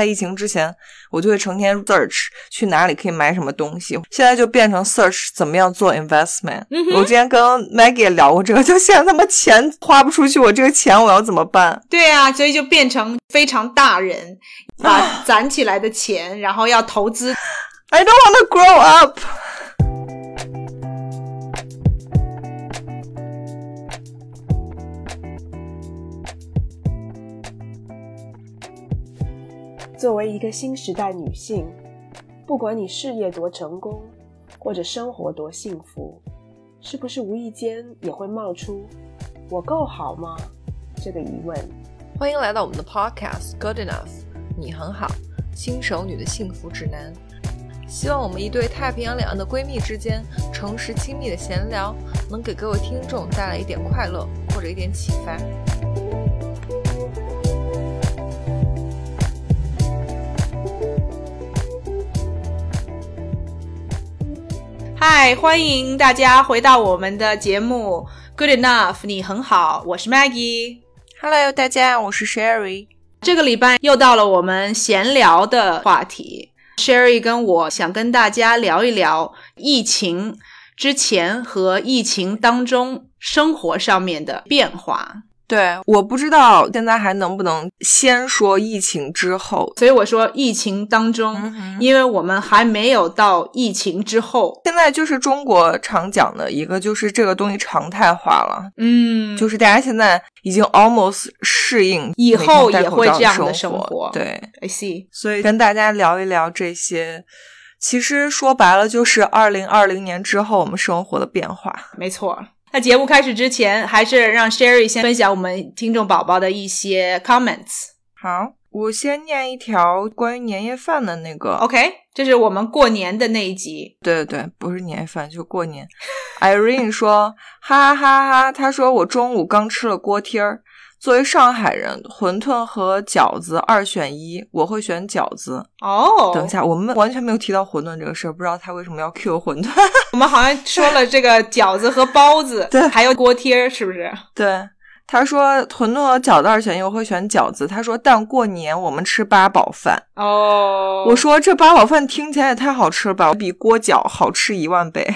在疫情之前，我就会成天 search 去哪里可以买什么东西，现在就变成 search 怎么样做 investment。我之前跟 Maggie 也聊过这个，就现在他妈钱花不出去，我这个钱我要怎么办？对啊，所以就变成非常大人，把攒起来的钱，然后要投资。I don't want to grow up。作为一个新时代女性，不管你事业多成功，或者生活多幸福，是不是无意间也会冒出“我够好吗”这个疑问？欢迎来到我们的 Podcast Good Enough，你很好，新手女的幸福指南。希望我们一对太平洋两岸的闺蜜之间诚实亲密的闲聊，能给各位听众带来一点快乐或者一点启发。嗨，欢迎大家回到我们的节目 Good Enough，你很好，我是 Maggie。Hello，大家，我是 Sherry。这个礼拜又到了我们闲聊的话题，Sherry 跟我想跟大家聊一聊疫情之前和疫情当中生活上面的变化。对，我不知道现在还能不能先说疫情之后，所以我说疫情当中，因为我们还没有到疫情之后。现在就是中国常讲的一个，就是这个东西常态化了。嗯，就是大家现在已经 almost 适应，以后也会这样的生活。对，I see。所以跟大家聊一聊这些，其实说白了就是二零二零年之后我们生活的变化。没错。那节目开始之前，还是让 Sherry 先分享我们听众宝宝的一些 comments。好，我先念一条关于年夜饭的那个。OK，这是我们过年的那一集。对对对，不是年夜饭，就是过年。Irene 说：“哈哈哈哈！”他说：“我中午刚吃了锅贴儿。”作为上海人，馄饨和饺子二选一，我会选饺子。哦，等一下，我们完全没有提到馄饨这个事儿，不知道他为什么要 Q 馄饨。我们好像说了这个饺子和包子，对，还有锅贴，是不是？对，他说馄饨和饺子二选一，我会选饺子。他说，但过年我们吃八宝饭。哦，我说这八宝饭听起来也太好吃了吧，比锅饺好吃一万倍。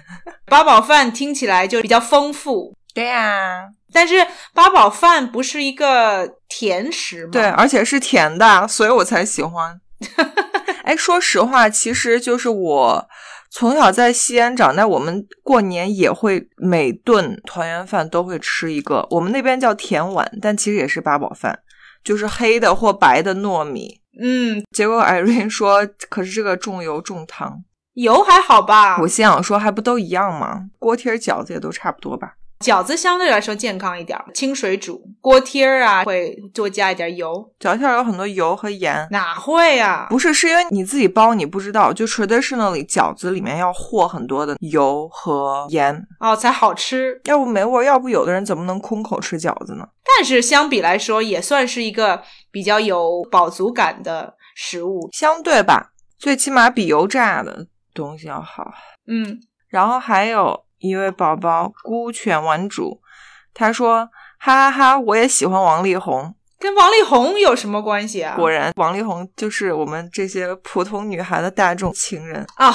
八宝饭听起来就比较丰富。对呀。但是八宝饭不是一个甜食吗？对，而且是甜的，所以我才喜欢。哎，说实话，其实就是我从小在西安长大，我们过年也会每顿团圆饭都会吃一个，我们那边叫甜碗，但其实也是八宝饭，就是黑的或白的糯米。嗯，结果 Irene 说，可是这个重油重糖，油还好吧？我心想说，还不都一样吗？锅贴、饺子也都差不多吧。饺子相对来说健康一点，清水煮。锅贴儿啊，会多加一点油。饺子有很多油和盐，哪会呀？不是，是因为你自己包，你不知道。就 traditionally 饺子里面要和很多的油和盐哦，才好吃。要不没味，要不有的人怎么能空口吃饺子呢？但是相比来说，也算是一个比较有饱足感的食物，相对吧，最起码比油炸的东西要好。嗯，然后还有。一位宝宝孤犬玩主，他说：“哈哈哈，我也喜欢王力宏，跟王力宏有什么关系啊？”果然，王力宏就是我们这些普通女孩的大众情人啊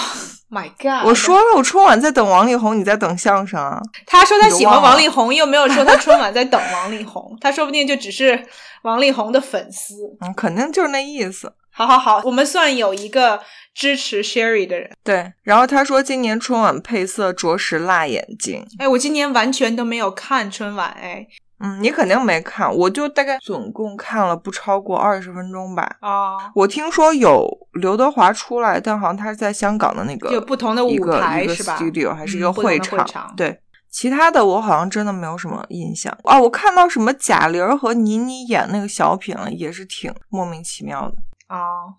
！My God！我说了，我春晚在等王力宏，你在等相声啊？他说他喜欢王力宏，又没有说他春晚在等王力宏，他说不定就只是王力宏的粉丝。嗯，肯定就是那意思。好好好，我们算有一个支持 Sherry 的人。对，然后他说今年春晚配色着实辣眼睛。哎，我今年完全都没有看春晚。哎，嗯，你肯定没看，我就大概总共看了不超过二十分钟吧。啊，我听说有刘德华出来，但好像他是在香港的那个有不同的舞台是吧？Studio 还是一个会场？对，其他的我好像真的没有什么印象啊。我看到什么贾玲和倪妮演那个小品了，也是挺莫名其妙的。哦，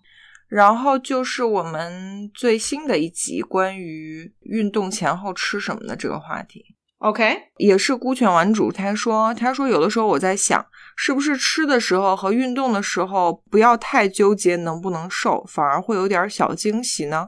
然后就是我们最新的一集关于运动前后吃什么的这个话题。OK，也是孤犬玩主，他说，他说有的时候我在想，是不是吃的时候和运动的时候不要太纠结能不能瘦，反而会有点小惊喜呢？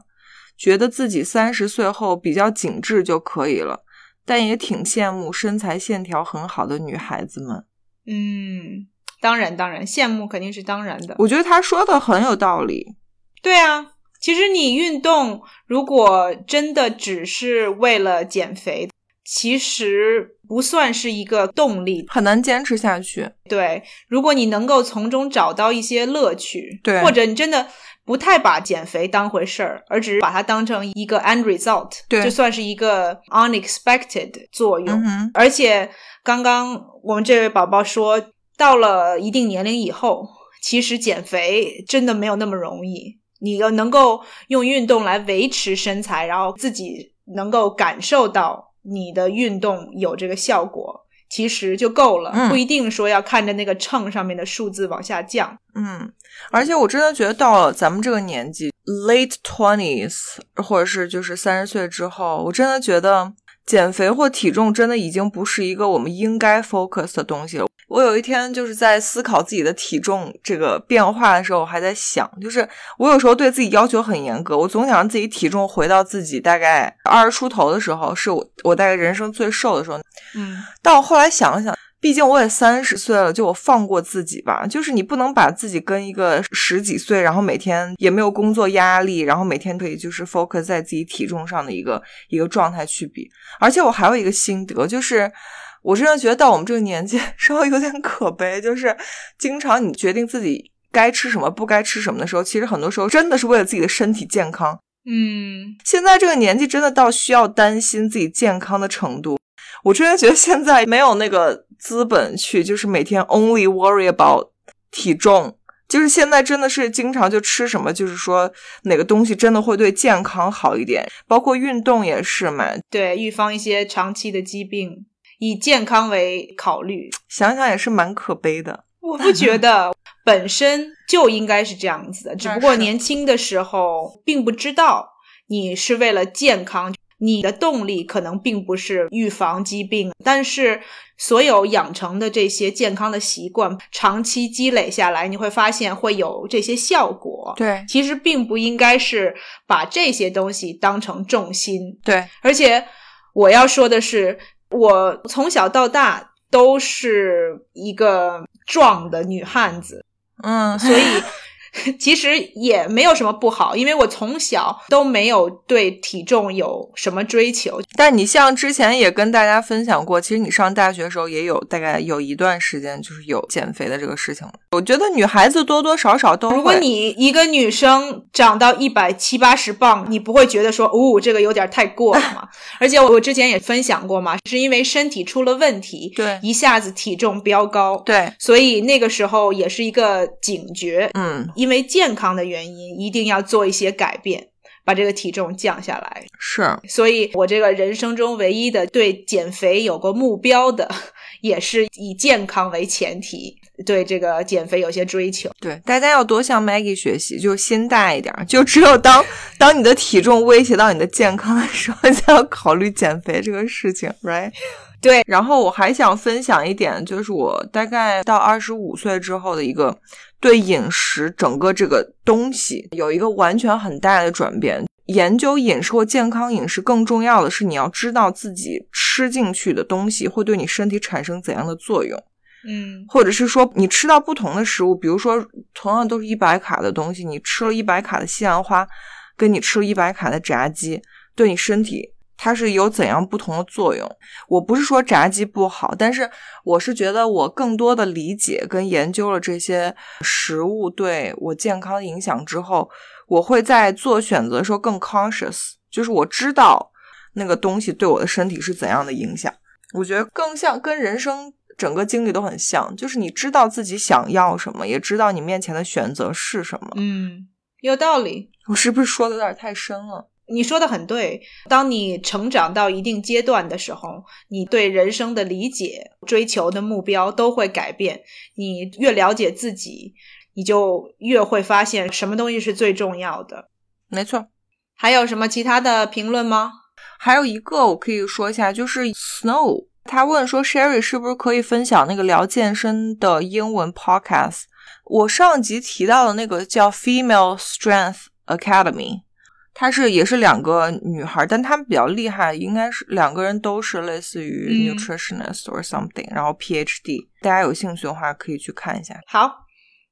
觉得自己三十岁后比较紧致就可以了，但也挺羡慕身材线条很好的女孩子们。嗯。当然，当然，羡慕肯定是当然的。我觉得他说的很有道理。对啊，其实你运动如果真的只是为了减肥，其实不算是一个动力，很难坚持下去。对，如果你能够从中找到一些乐趣，对，或者你真的不太把减肥当回事儿，而只是把它当成一个 end result，对，就算是一个 unexpected 作用。嗯、而且刚刚我们这位宝宝说。到了一定年龄以后，其实减肥真的没有那么容易。你要能够用运动来维持身材，然后自己能够感受到你的运动有这个效果，其实就够了，嗯、不一定说要看着那个秤上面的数字往下降。嗯，而且我真的觉得到了咱们这个年纪，late twenties，或者是就是三十岁之后，我真的觉得减肥或体重真的已经不是一个我们应该 focus 的东西了。我有一天就是在思考自己的体重这个变化的时候，我还在想，就是我有时候对自己要求很严格，我总想让自己体重回到自己大概二十出头的时候，是我我大概人生最瘦的时候。嗯，但我后来想了想，毕竟我也三十岁了，就我放过自己吧。就是你不能把自己跟一个十几岁，然后每天也没有工作压力，然后每天可以就是 focus 在自己体重上的一个一个状态去比。而且我还有一个心得，就是。我真的觉得到我们这个年纪稍微有点可悲，就是经常你决定自己该吃什么、不该吃什么的时候，其实很多时候真的是为了自己的身体健康。嗯，现在这个年纪真的到需要担心自己健康的程度。我真的觉得现在没有那个资本去，就是每天 only worry about 体重。就是现在真的是经常就吃什么，就是说哪个东西真的会对健康好一点，包括运动也是嘛。对，预防一些长期的疾病。以健康为考虑，想想也是蛮可悲的。我不觉得 本身就应该是这样子的，只不过年轻的时候并不知道你是为了健康，你的动力可能并不是预防疾病。但是所有养成的这些健康的习惯，长期积累下来，你会发现会有这些效果。对，其实并不应该是把这些东西当成重心。对，而且我要说的是。我从小到大都是一个壮的女汉子，嗯，所以 其实也没有什么不好，因为我从小都没有对体重有什么追求。但你像之前也跟大家分享过，其实你上大学的时候也有大概有一段时间就是有减肥的这个事情。我觉得女孩子多多少少都，如果你一个女生长到一百七八十磅，你不会觉得说，哦，这个有点太过了吗？而且我之前也分享过嘛，是因为身体出了问题，对，一下子体重飙高，对，所以那个时候也是一个警觉，嗯。因为健康的原因，一定要做一些改变，把这个体重降下来。是，所以我这个人生中唯一的对减肥有过目标的，也是以健康为前提，对这个减肥有些追求。对，大家要多向 Maggie 学习，就心大一点。就只有当 当你的体重威胁到你的健康的时候，才要考虑减肥这个事情，right？对。然后我还想分享一点，就是我大概到二十五岁之后的一个。对饮食整个这个东西有一个完全很大的转变。研究饮食或健康饮食更重要的是，你要知道自己吃进去的东西会对你身体产生怎样的作用。嗯，或者是说你吃到不同的食物，比如说同样都是一百卡的东西，你吃了一百卡的西兰花，跟你吃了一百卡的炸鸡，对你身体。它是有怎样不同的作用？我不是说炸鸡不好，但是我是觉得我更多的理解跟研究了这些食物对我健康的影响之后，我会在做选择的时候更 conscious，就是我知道那个东西对我的身体是怎样的影响。我觉得更像跟人生整个经历都很像，就是你知道自己想要什么，也知道你面前的选择是什么。嗯，有道理。我是不是说的有点太深了？你说的很对，当你成长到一定阶段的时候，你对人生的理解、追求的目标都会改变。你越了解自己，你就越会发现什么东西是最重要的。没错，还有什么其他的评论吗？还有一个我可以说一下，就是 Snow，他问说 Sherry 是不是可以分享那个聊健身的英文 podcast？我上集提到的那个叫 Female Strength Academy。她是也是两个女孩，但她们比较厉害，应该是两个人都是类似于嗯 nutritionist or something，、然后 PhD，大家有兴趣的话可以去看一下。好，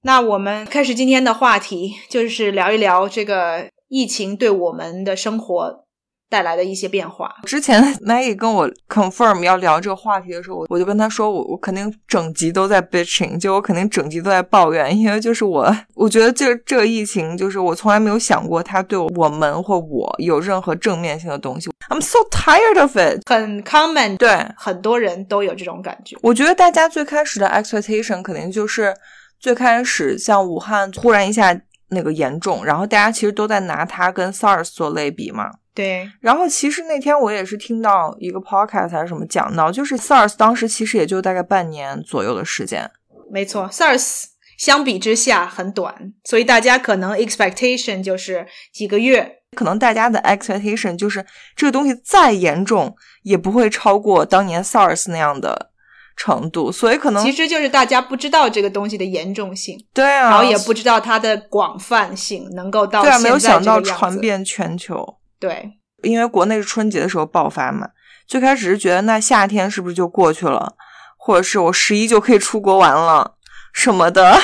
那我们开始今天的话题，就是聊一聊这个疫情对我们的生活带来的一些变化。之前 Maggie 跟我 confirm 要聊这个话题的时候，我我就跟他说，我我肯定整集都在 bitching，就我肯定整集都在抱怨，因为就是我，我觉得这这个疫情，就是我从来没有想过它对我们或我有任何正面性的东西。I'm so tired of it。很 common，对，很多人都有这种感觉。我觉得大家最开始的 expectation 肯定就是最开始像武汉忽然一下那个严重，然后大家其实都在拿它跟 SARS 做类比嘛。对，然后其实那天我也是听到一个 podcast 还是什么讲到，就是 SARS 当时其实也就大概半年左右的时间。没错，SARS 相比之下很短，所以大家可能 expectation 就是几个月。可能大家的 expectation 就是这个东西再严重也不会超过当年 SARS 那样的程度，所以可能其实就是大家不知道这个东西的严重性，对啊，然后也不知道它的广泛性能够到对在没有想到。传遍全球。对，因为国内是春节的时候爆发嘛，最开始是觉得那夏天是不是就过去了，或者是我十一就可以出国玩了什么的。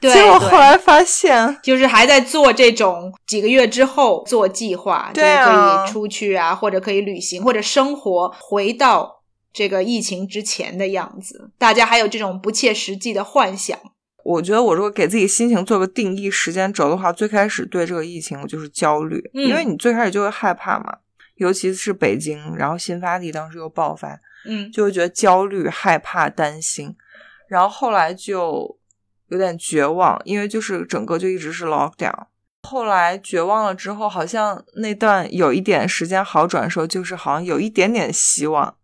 对结果对后来发现，就是还在做这种几个月之后做计划，对啊就是可以出去啊，或者可以旅行，或者生活回到这个疫情之前的样子。大家还有这种不切实际的幻想。我觉得我如果给自己心情做个定义时间轴的话，最开始对这个疫情我就是焦虑，嗯因为你最开始就会害怕嘛，尤其是北京，然后新发地当时又爆发，嗯，就会觉得焦虑、害怕、担心，然后后来就有点绝望，因为就是整个就一直是 lockdown。后来绝望了之后，好像那段有一点时间好转的时候，就是好像有一点点希望。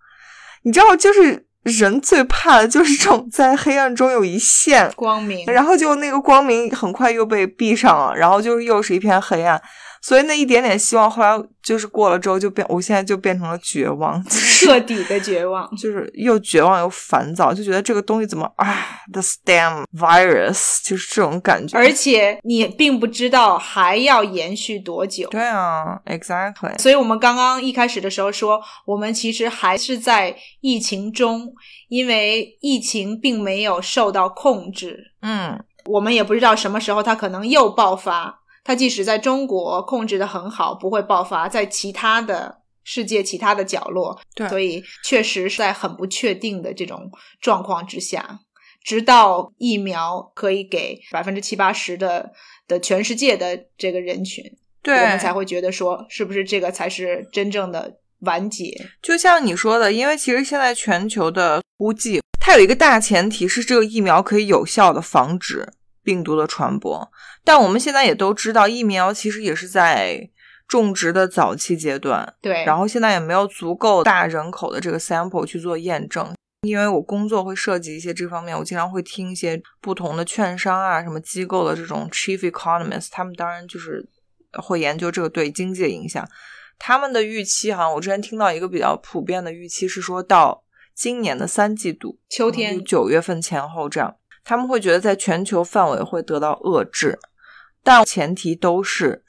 你知道，就是人最怕的就是这种在黑暗中有一线，光明。然后就那个光明很快又被闭上了，然后就是又是一片黑暗。所以那一点点希望，后来就是过了之后就变，我现在就变成了绝望，就是彻底的绝望。就是又绝望又烦躁，就觉得这个东西怎么啊，the stem virus，就是这种感觉。而且你并不知道还要延续多久。对啊，exactly，所以我们刚刚一开始的时候说，我们其实还是在疫情中，因为疫情并没有受到控制，嗯，我们也不知道什么时候它可能又爆发。它即使在中国控制的很好，不会爆发，在其他的世界其他的角落，对。所以确实是在很不确定的这种状况之下，直到疫苗可以给百分之七八十的的全世界的这个人群，对，我们才会觉得说，是不是这个才是真正的完结？就像你说的，因为其实现在全球的估计，它有一个大前提是这个疫苗可以有效的防止病毒的传播。但我们现在也都知道，疫苗其实也是在种植的早期阶段，对，然后现在也没有足够大人口的这个 sample 去做验证。因为我工作会涉及一些这方面，我经常会听一些不同的券商啊、什么机构的这种 chief economist，他们当然就是会研究这个对经济的影响。他们的预期好像我之前听到一个比较普遍的预期是说到今年的三季度，秋天九月份前后这样，他们会觉得在全球范围会得到遏制，但前提都是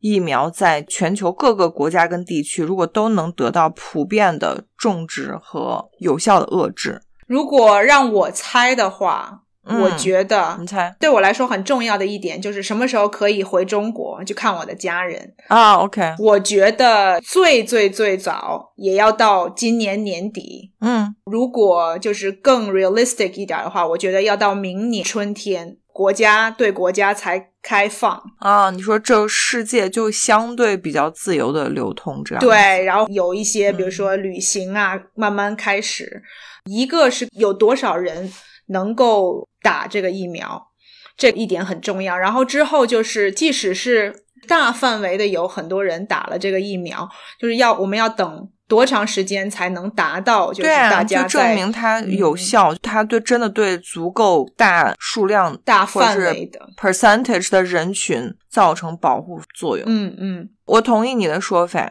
疫苗在全球各个国家跟地区如果都能得到普遍的种植和有效的遏制。如果让我猜的话，嗯我觉得你猜对我来说很重要的一点就是什么时候可以回中国去看我的家人。啊？OK，我觉得最最最早也要到今年年底。嗯，如果就是更 realistic 一点的话，我觉得要到明年春天，国家对国家才开放。啊，你说这世界就相对比较自由的流通，这样对，然后有一些，嗯比如说旅行啊，慢慢开始。一个是有多少人能够打这个疫苗，这一点很重要。然后之后就是，即使是大范围的有很多人打了这个疫苗，就是要我们要等多长时间才能达到，就是大家就证明它嗯有效，它对真的对足够大数量大范围的 percentage 的人群造成保护作用。嗯嗯，我同意你的说法。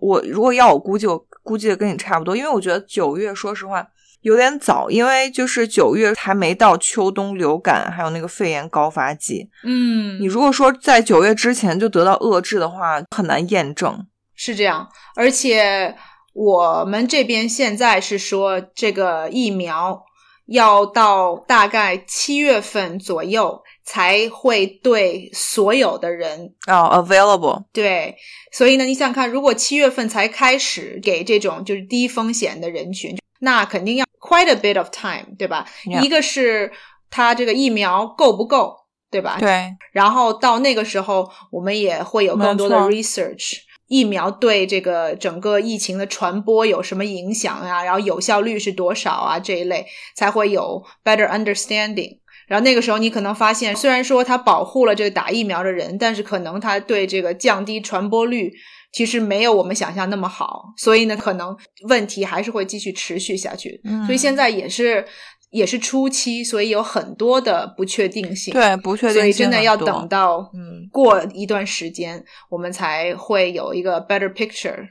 我如果要我估计，我估计的跟你差不多，因为我觉得九月，说实话，有点早，因为就是九月还没到秋冬流感，还有那个肺炎高发季。嗯你，如果说在九月之前就得到遏制的话，很难验证。是这样，而且我们这边现在是说这个疫苗要到大概七月份左右才会对所有的人哦、a v a i l a b l e 对，所以呢，你想想看，如果七月份才开始给这种就是低风险的人群，那肯定要 quite a bit of time，对吧一个是它这个疫苗够不够，对吧？对，然后到那个时候，我们也会有更多的 research，疫苗对这个整个疫情的传播有什么影响啊？然后有效率是多少啊？这一类才会有 better understanding。然后那个时候，你可能发现，虽然说它保护了这个打疫苗的人，但是可能它对这个降低传播率其实没有我们想象那么好。所以呢，可能问题还是会继续持续下去。嗯所以现在也是也是初期，所以有很多的不确定性。对，不确定性所以真的要等到嗯过一段时间，我们才会有一个 better picture。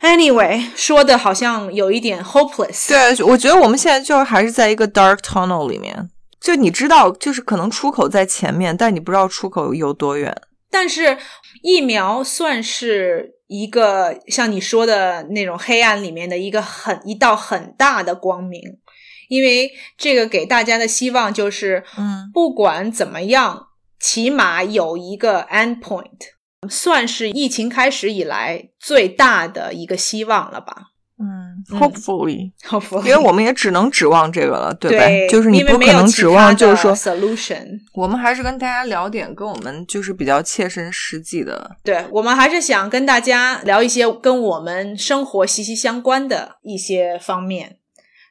Anyway，说的好像有一点 hopeless。对，我觉得我们现在就是还是在一个 dark tunnel 里面，就你知道，就是可能出口在前面，但你不知道出口有多远。但是疫苗算是一个像你说的那种黑暗里面的一个很一道很大的光明，因为这个给大家的希望就是，嗯，不管怎么样，起码有一个 end point，算是疫情开始以来最大的一个希望了吧。嗯。嗯，hopefully，、Hopefully 因为我们也只能指望这个了，对吧？对，就是你不可能指望，就是说，solution。我们还是跟大家聊点跟我们就是比较切身实际的。对我们还是想跟大家聊一些跟我们生活息息相关的一些方面。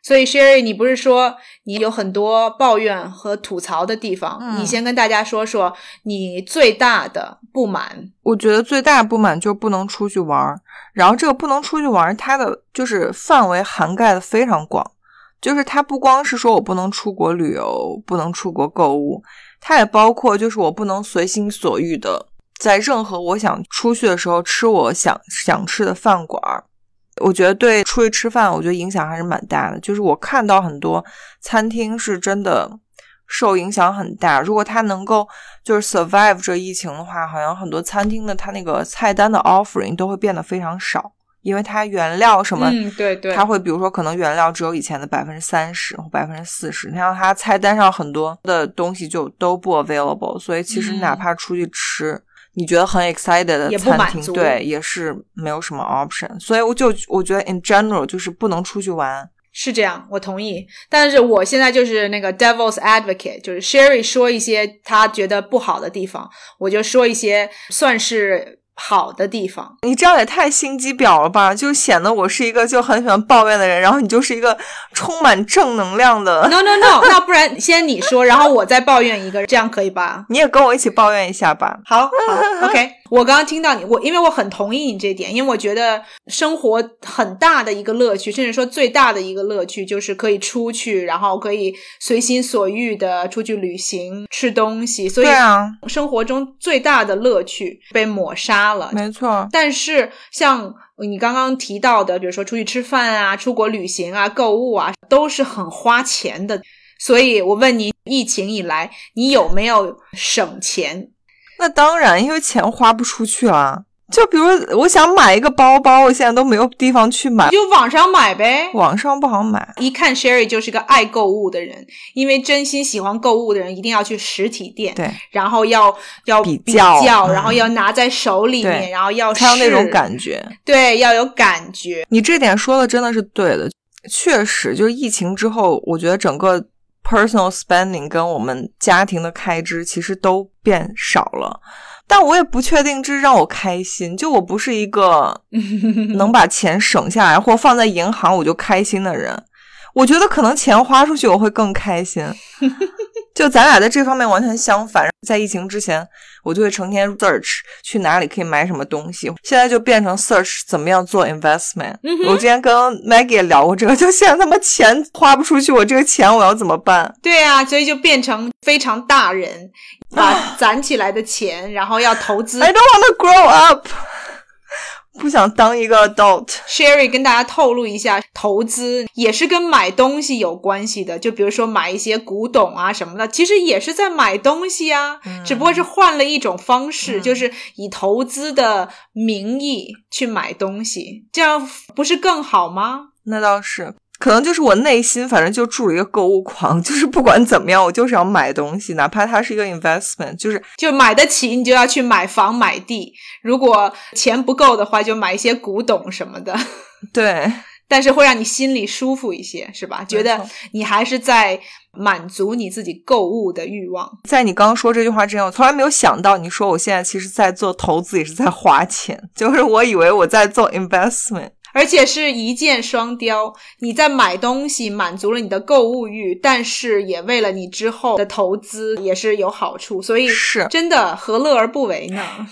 所以，Sherry，你不是说你有很多抱怨和吐槽的地方？嗯你先跟大家说说你最大的不满。我觉得最大的不满就是不能出去玩儿，然后这个不能出去玩，它的就是范围涵盖的非常广，就是它不光是说我不能出国旅游，不能出国购物，它也包括就是我不能随心所欲的在任何我想出去的时候吃我想想吃的饭馆儿。我觉得对出去吃饭，我觉得影响还是蛮大的。就是我看到很多餐厅是真的受影响很大。如果它能够就是 survive 这疫情的话，好像很多餐厅的它那个菜单的 offering 都会变得非常少，因为它原料什么，嗯，对对，它会比如说可能原料只有以前的百分之三十或百分之四十，你看它菜单上很多的东西就都不 available，所以其实嗯哪怕出去吃。你觉得很 excited 的餐厅，对，也是没有什么 option，所以我就我觉得 in general 就是不能出去玩，是这样，我同意。但是我现在就是那个 devil's advocate，就是 Sherry 说一些他觉得不好的地方，我就说一些算是好的地方。你这样也太心机婊了吧？就显得我是一个就很喜欢抱怨的人，然后你就是一个充满正能量的。No no no，那不然先你说，然后我再抱怨一个，这样可以吧？你也跟我一起抱怨一下吧。好，好，OK。我刚刚听到你，我因为我很同意你这点，因为我觉得生活很大的一个乐趣，甚至说最大的一个乐趣，就是可以出去，然后可以随心所欲的出去旅行、吃东西。所以对，啊，生活中最大的乐趣被抹杀了。没错。但是像你刚刚提到的，比如说出去吃饭啊、出国旅行啊、购物啊，都是很花钱的。所以我问你，疫情以来你有没有省钱？那当然，因为钱花不出去啊。就比如我想买一个包包，我现在都没有地方去买，就网上买呗。网上不好买。一看 Sherry 就是个爱购物的人，因为真心喜欢购物的人一定要去实体店，对，然后要要比比较嗯然后要拿在手里面，然后要才有那种，感觉。对，要有感觉。你这点说的真的是对的，确实，就是疫情之后，我觉得整个 personal spending 跟我们家庭的开支其实都变少了。但我也不确定这让我开心，就我不是一个 能把钱省下来或放在银行我就开心的人。我觉得可能钱花出去我会更开心。就咱俩在这方面完全相反。在疫情之前，我就会成天 search 去哪里可以买什么东西，现在就变成 search 怎么样做 investment。嗯我之前跟 Maggie 也聊过这个，就现在他妈钱花不出去，我这个钱我要怎么办？对啊，所以就变成非常大人，把 攒起来的钱，然后要投资 I don't want to grow up。不想当一个 adult。Sherry 跟大家透露一下，投资也是跟买东西有关系的。就比如说买一些古董啊什么的，其实也是在买东西啊，只不过是换了一种方式，就是以投资的名义去买东西，这样不是更好吗？那倒是，可能就是我内心反正就住了一个购物狂，就是不管怎么样，我就是要买东西，哪怕它是一个 investment，就是就买得起，你就要去买房买地；如果钱不够的话，就买一些古董什么的。对。但是会让你心里舒服一些，是吧？觉得你还是在满足你自己购物的欲望。在你刚刚说这句话之前，我从来没有想到，你说我现在其实在做投资，也是在花钱。就是我以为我在做 investment，而且是一箭双雕。你在买东西，满足了你的购物欲，但是也为了你之后的投资也是有好处。所以是真的何乐而不为呢？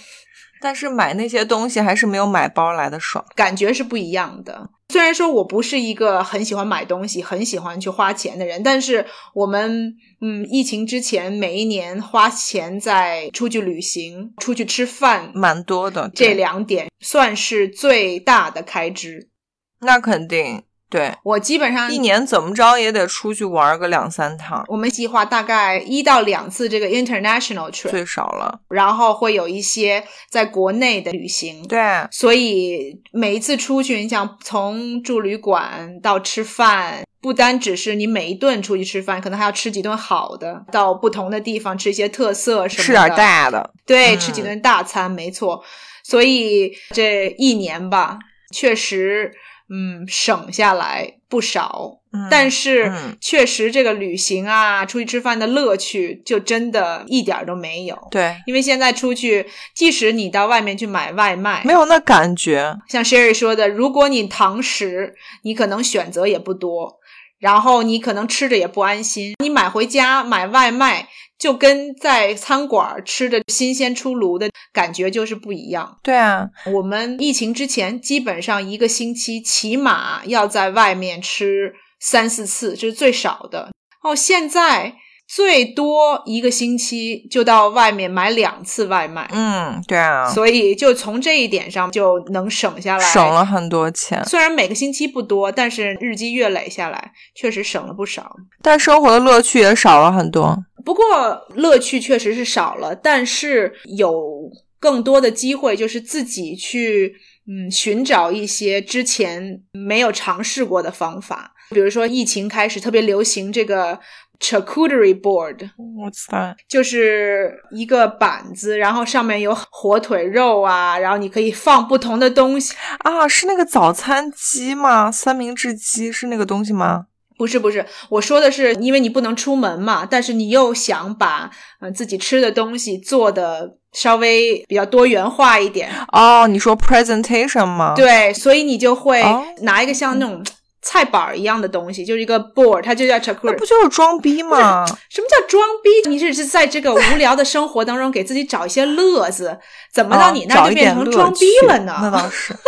但是买那些东西还是没有买包来的爽，感觉是不一样的。虽然说我不是一个很喜欢买东西、很喜欢去花钱的人，但是我们嗯，疫情之前每一年花钱在出去旅行、出去吃饭，蛮多的。这两点算是最大的开支。那肯定。对我基本上一年怎么着也得出去玩个两三趟。我们计划大概一到两次这个 international trip 最少了，然后会有一些在国内的旅行。对，所以每一次出去，你想从住旅馆到吃饭，不单只是你每一顿出去吃饭，可能还要吃几顿好的，到不同的地方吃一些特色什么的，吃点大的，对，嗯吃几顿大餐，没错。所以这一年吧，确实。嗯，省下来不少，嗯、但是、嗯、确实这个旅行啊，出去吃饭的乐趣就真的一点都没有。对，因为现在出去，即使你到外面去买外卖，没有那感觉。像 Sherry 说的，如果你堂食，你可能选择也不多，然后你可能吃着也不安心。你买回家买外卖，就跟在餐馆吃的新鲜出炉的感觉就是不一样。对啊，我们疫情之前基本上一个星期起码要在外面吃三四次，这是最少的。哦，现在最多一个星期就到外面买两次外卖。嗯，对啊，所以就从这一点上就能省下来，省了很多钱。虽然每个星期不多，但是日积月累下来，确实省了不少。但生活的乐趣也少了很多。不过乐趣确实是少了，但是有更多的机会，就是自己去嗯寻找一些之前没有尝试过的方法。比如说疫情开始特别流行这个 charcuterie board，What's that？就是一个板子，然后上面有火腿肉啊，然后你可以放不同的东西啊，是那个早餐机吗？三明治机是那个东西吗？不是不是，我说的是，因为你不能出门嘛，但是你又想把嗯、呃、自己吃的东西做的稍微比较多元化一点。哦，你说 presentation 吗？对，所以你就会哦拿一个像那种菜板一样的东西，就是一个 board，它就叫 charcuterie。那不就是装逼吗？什么叫装逼？你只是在这个无聊的生活当中给自己找一些乐子，怎么到你那哦、就变成装逼了呢？那倒是。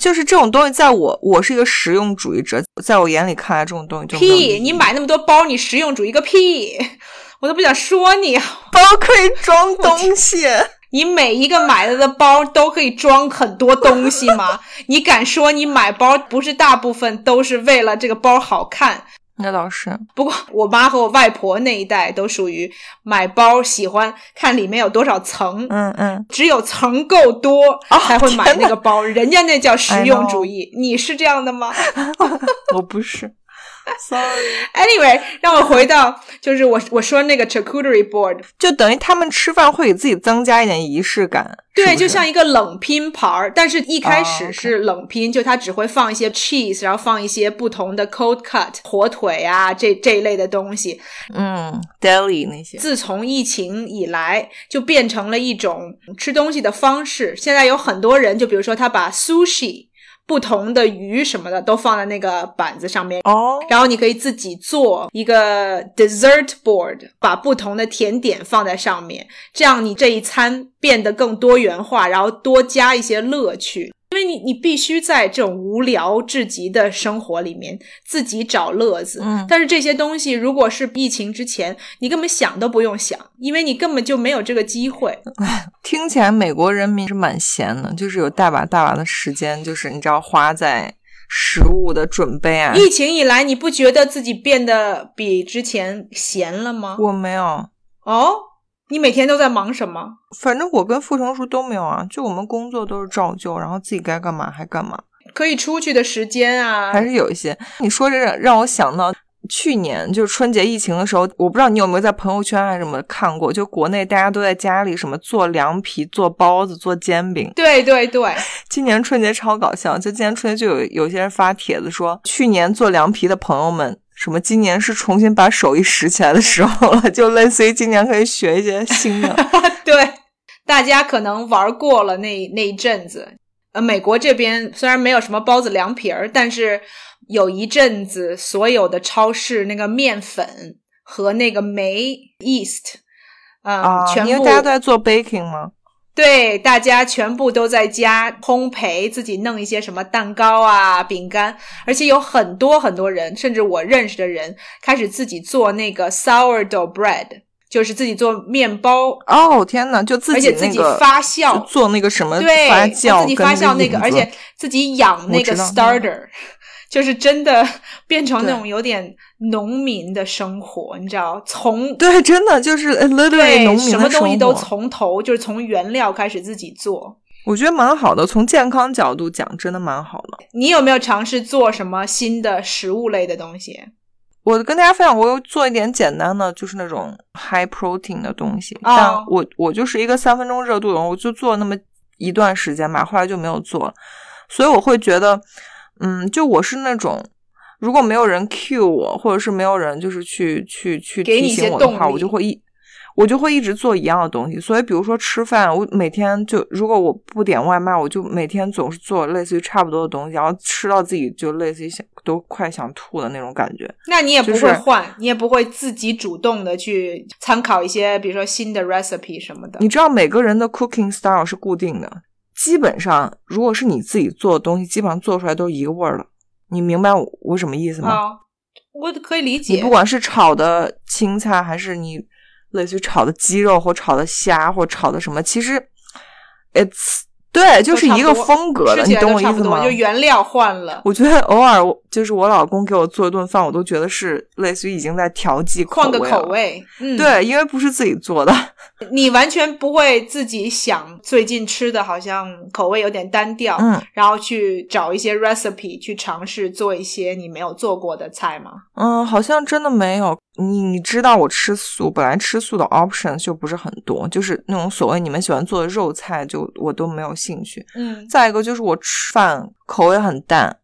就是这种东西，在我我是一个实用主义者，在我眼里看来，这种东西就屁！你买那么多包，你实用主义个屁！我都不想说你。包可以装东西，你每一个买了的包都可以装很多东西吗？你敢说你买包不是大部分都是为了这个包好看？那倒是。不过我妈和我外婆那一代都属于买包喜欢看里面有多少层，嗯嗯，只有层够多、哦、才会买那个包，人家那叫实用主义。你是这样的吗？我不是。Sorry. Anyway，让我回到就是我我说那个 charcuterie board，就等于他们吃饭会给自己增加一点仪式感。对，是是就像一个冷拼盘儿，但是一开始 Oh. 是冷拼，就它只会放一些 cheese，然后放一些不同的 cold cut 火腿啊这这一类的东西。嗯，deli 那些。自从疫情以来，就变成了一种吃东西的方式。现在有很多人，就比如说他把 sushi。不同的鱼什么的都放在那个板子上面哦，然后你可以自己做一个 dessert board，把不同的甜点放在上面，这样你这一餐变得更多元化，然后多加一些乐趣。因为你你必须在这种无聊至极的生活里面自己找乐子。嗯但是这些东西如果是疫情之前，你根本想都不用想，因为你根本就没有这个机会。听起来美国人民是蛮闲的，就是有大把大把的时间，就是你知道花在食物的准备啊。疫情以来，你不觉得自己变得比之前闲了吗？我没有，哦，你每天都在忙什么？反正我跟傅成熟都没有啊，就我们工作都是照旧，然后自己该干嘛还干嘛，可以出去的时间啊，还是有一些。你说这让让我想到。去年就是春节疫情的时候，我不知道你有没有在朋友圈还是什么看过，就国内大家都在家里什么做凉皮、做包子、做煎饼。对对对，今年春节超搞笑，就今年春节就有有些人发帖子说，去年做凉皮的朋友们，什么今年是重新把手艺拾起来的时候了，就类似于今年可以学一些新的。对，大家可能玩过了那那一阵子。呃，美国这边虽然没有什么包子、凉皮儿，但是有一阵子所有的超市那个面粉和那个煤 yeast，嗯，啊，全部因为大家都在做 baking 嘛。对，大家全部都在家烘焙，自己弄一些什么蛋糕啊、饼干，而且有很多很多人，甚至我认识的人开始自己做那个 sourdough bread，就是自己做面包，哦天哪，就自己而且自己发酵。做那个什么对，发酵，自己发酵那个，而且自己养那个 starter，就是真的 变成那种有点农民的生活，你知道，从对，真的就是 literally 对农民什么东西都从头，就是从原料开始自己做。我觉得蛮好的，从健康角度讲，真的蛮好的。你有没有尝试做什么新的食物类的东西？我跟大家分享，我有做一点简单的，就是那种 high protein 的东西。哦但我我就是一个三分钟热度的人，我就做那么一段时间吧，后来就没有做了。所以我会觉得，嗯，就我是那种，如果没有人 cue 我，或者是没有人就是去去去提给你一些醒我的话，我就会一。我就会一直做一样的东西，所以比如说吃饭，我每天就如果我不点外卖，我就每天总是做类似于差不多的东西，然后吃到自己就类似于想都快想吐的那种感觉。那你也不就是会换，你也不会自己主动的去参考一些，比如说新的 recipe 什么的。你知道每个人的 cooking style 是固定的，基本上如果是你自己做的东西，基本上做出来都是一个味儿了。你明白我我什么意思吗？哦，我可以理解。你不管是炒的青菜，还是你类似于炒的鸡肉或炒的虾或炒的什么，其实 it's 对，就是一个风格的，你懂我意思吗？就原料换了，我觉得偶尔我就是我老公给我做一顿饭，我都觉得是类似于已经在调剂口换个。口味。嗯，，对，因为不是自己做的。你完全不会自己想最近吃的好像口味有点单调，嗯然后去找一些 recipe 去尝试做一些你没有做过的菜吗？嗯，好像真的没有。你你知道我吃素，本来吃素的 options 就不是很多，就是那种所谓你们喜欢做的肉菜，就我都没有兴趣。嗯，再一个就是我吃饭口味很淡，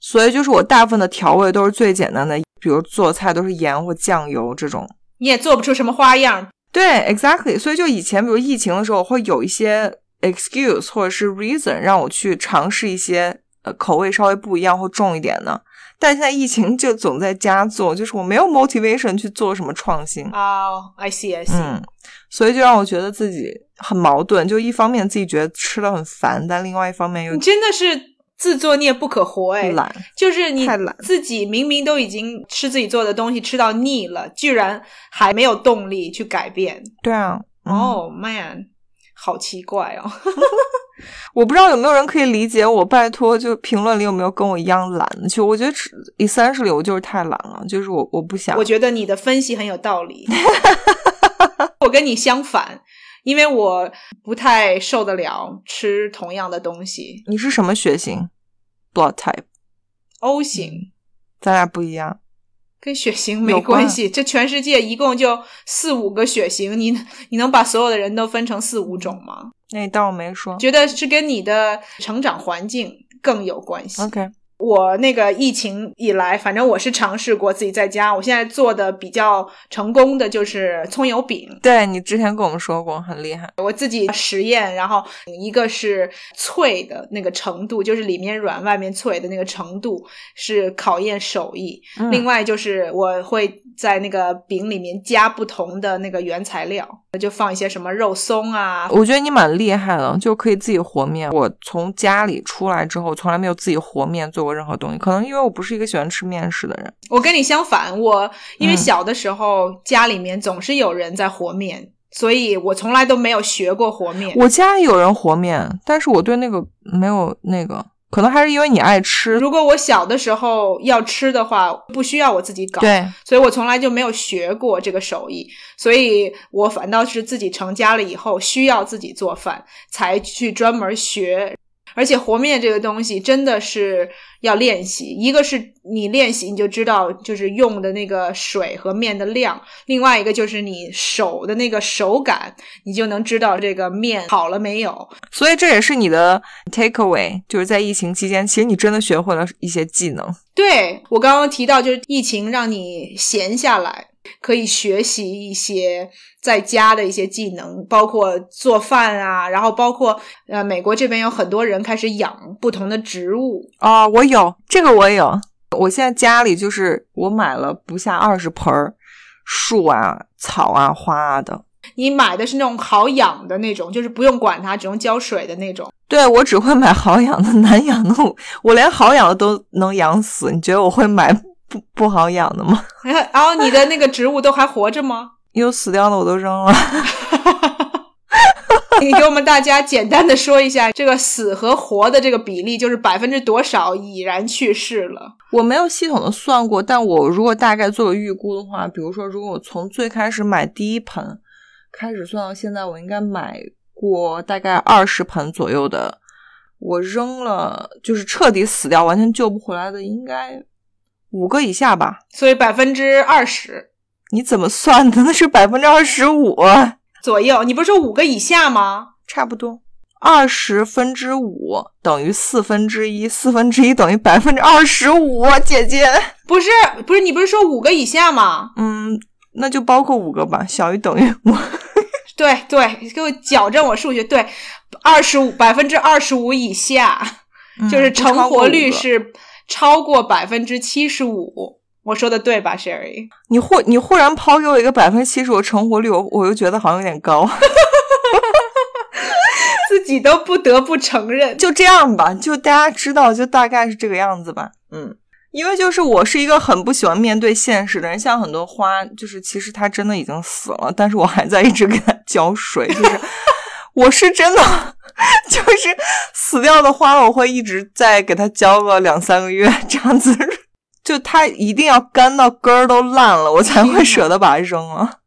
所以就是我大部分的调味都是最简单的，比如做菜都是盐或酱油这种。你也做不出什么花样。对，exactly。所以就以前比如疫情的时候，我会有一些 excuse 或者是 reason 让我去尝试一些呃口味稍微不一样或重一点的。但现在疫情就总在家做，就是我没有 motivation 去做什么创新。哦、i see, I see。嗯，所以就让我觉得自己很矛盾，就一方面自己觉得吃的很烦，但另外一方面又你真的是自作孽不可活哎！懒。就是你太懒自己明明都已经吃自己做的东西吃到腻了，居然还没有动力去改变。对啊，嗯哦、man，好奇怪哦。我不知道有没有人可以理解我，拜托，就评论里有没有跟我一样懒的？就我觉得吃 essentially 我就是太懒了，就是我我不想我。觉得你的分析很有道理。我跟你相反，因为我不太受得了吃同样的东西。你是什么血型？Blood type，O 型咱俩不一样。跟血型没关系，这全世界一共就四五个血型，你你能把所有的人都分成四五种吗？那你当我没说。觉得是跟你的成长环境更有关系。OK，我那个疫情以来，反正我是尝试过自己在家。我现在做的比较成功的就是葱油饼，对你之前跟我们说过，很厉害。我自己实验，然后一个是脆的那个程度，就是里面软外面脆的那个程度是考验手艺。嗯另外就是我会在那个饼里面加不同的那个原材料，就放一些什么肉松啊，我觉得你蛮厉害的，就可以自己和面。我从家里出来之后，从来没有自己和面做过任何东西，可能因为我不是一个喜欢吃面食的人。我跟你相反，我因为嗯小的时候、家里面总是有人在和面，所以我从来都没有学过和面。我家里有人和面，但是我对那个没有那个，可能还是因为你爱吃。如果我小的时候要吃的话，不需要我自己搞，对，所以我从来就没有学过这个手艺，所以我反倒是自己成家了以后需要自己做饭，才去专门学。而且和面这个东西真的是要练习，一个是你练习你就知道就是用的那个水和面的量，另外一个就是你手的那个手感，你就能知道这个面好了没有。所以这也是你的 take away，就是在疫情期间，其实你真的学会了一些技能。对我刚刚提到，就是疫情让你闲下来，可以学习一些在家的一些技能，包括做饭啊，然后包括呃，美国这边有很多人开始养不同的植物。哦，我有这个，我有。我现在家里就是我买了不下二十盆儿树啊、草啊、花啊的。你买的是那种好养的那种，就是不用管它，只用浇水的那种。对我只会买好养的，难养的我我连好养的都能养死。你觉得我会买不不好养的吗？然后你的那个植物都还活着吗？有死掉的我都扔了。你给我们大家简单的说一下，这个死和活的这个比例，就是百分之多少已然去世了？我没有系统的算过，但我如果大概做个预估的话，比如说，如果我从最开始买第一盆开始算到现在，我应该买过大概二十盆左右的。我扔了，就是彻底死掉、完全救不回来的，应该五个以下吧？所以百分之二十你怎么算的？那是百分之二十五，左右。你不是说五个以下吗？差不多。二十分之五等于四分之一，四分之一等于百分之二十五，姐姐。不是，不是，你不是说五个以下吗？嗯，那就包括五个吧，小于等于五。对对，给我矫正我数学。对，二十五百分之二十五以下，就是成活率个是超过百分之七十五。我说的对吧，Sherry？你忽你忽然抛给我一个百分之七十五成活率，我我又觉得好像有点高。自己都不得不承认。就这样吧，就大家知道，就大概是这个样子吧。嗯，因为就是我是一个很不喜欢面对现实的人，像很多花，就是其实它真的已经死了，但是我还在一直给它浇水，就是我是真的。就是死掉的花，我会一直在给它浇个两三个月这样子，就它一定要干到根儿都烂了，我才会舍得把它扔了。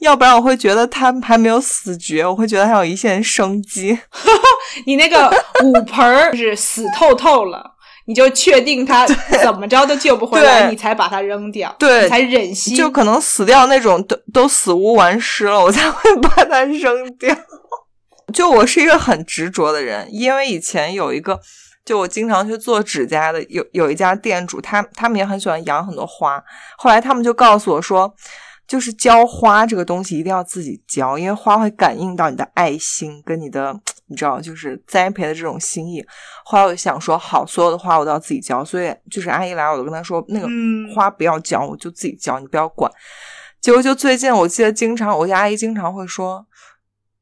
要不然我会觉得它还没有死绝，我会觉得还有一线生机。你那个五盆儿是死透透了，你就确定它怎么着都救不回来，你才把它扔掉，对你才忍心。就可能死掉那种都都死无完尸了，我才会把它扔掉。就我是一个很执着的人，因为以前有一个，就我经常去做指甲的，有有一家店主，他他们也很喜欢养很多花，后来他们就告诉我说。就是浇花这个东西一定要自己浇，因为花会感应到你的爱心跟你的，你知道，就是栽培的这种心意。后来我就想说，好，所有的花我都要自己浇，所以就是阿姨来，我都跟她说，那个嗯花不要浇，我就自己浇，你不要管。结果就最近，我记得经常我家阿姨经常会说，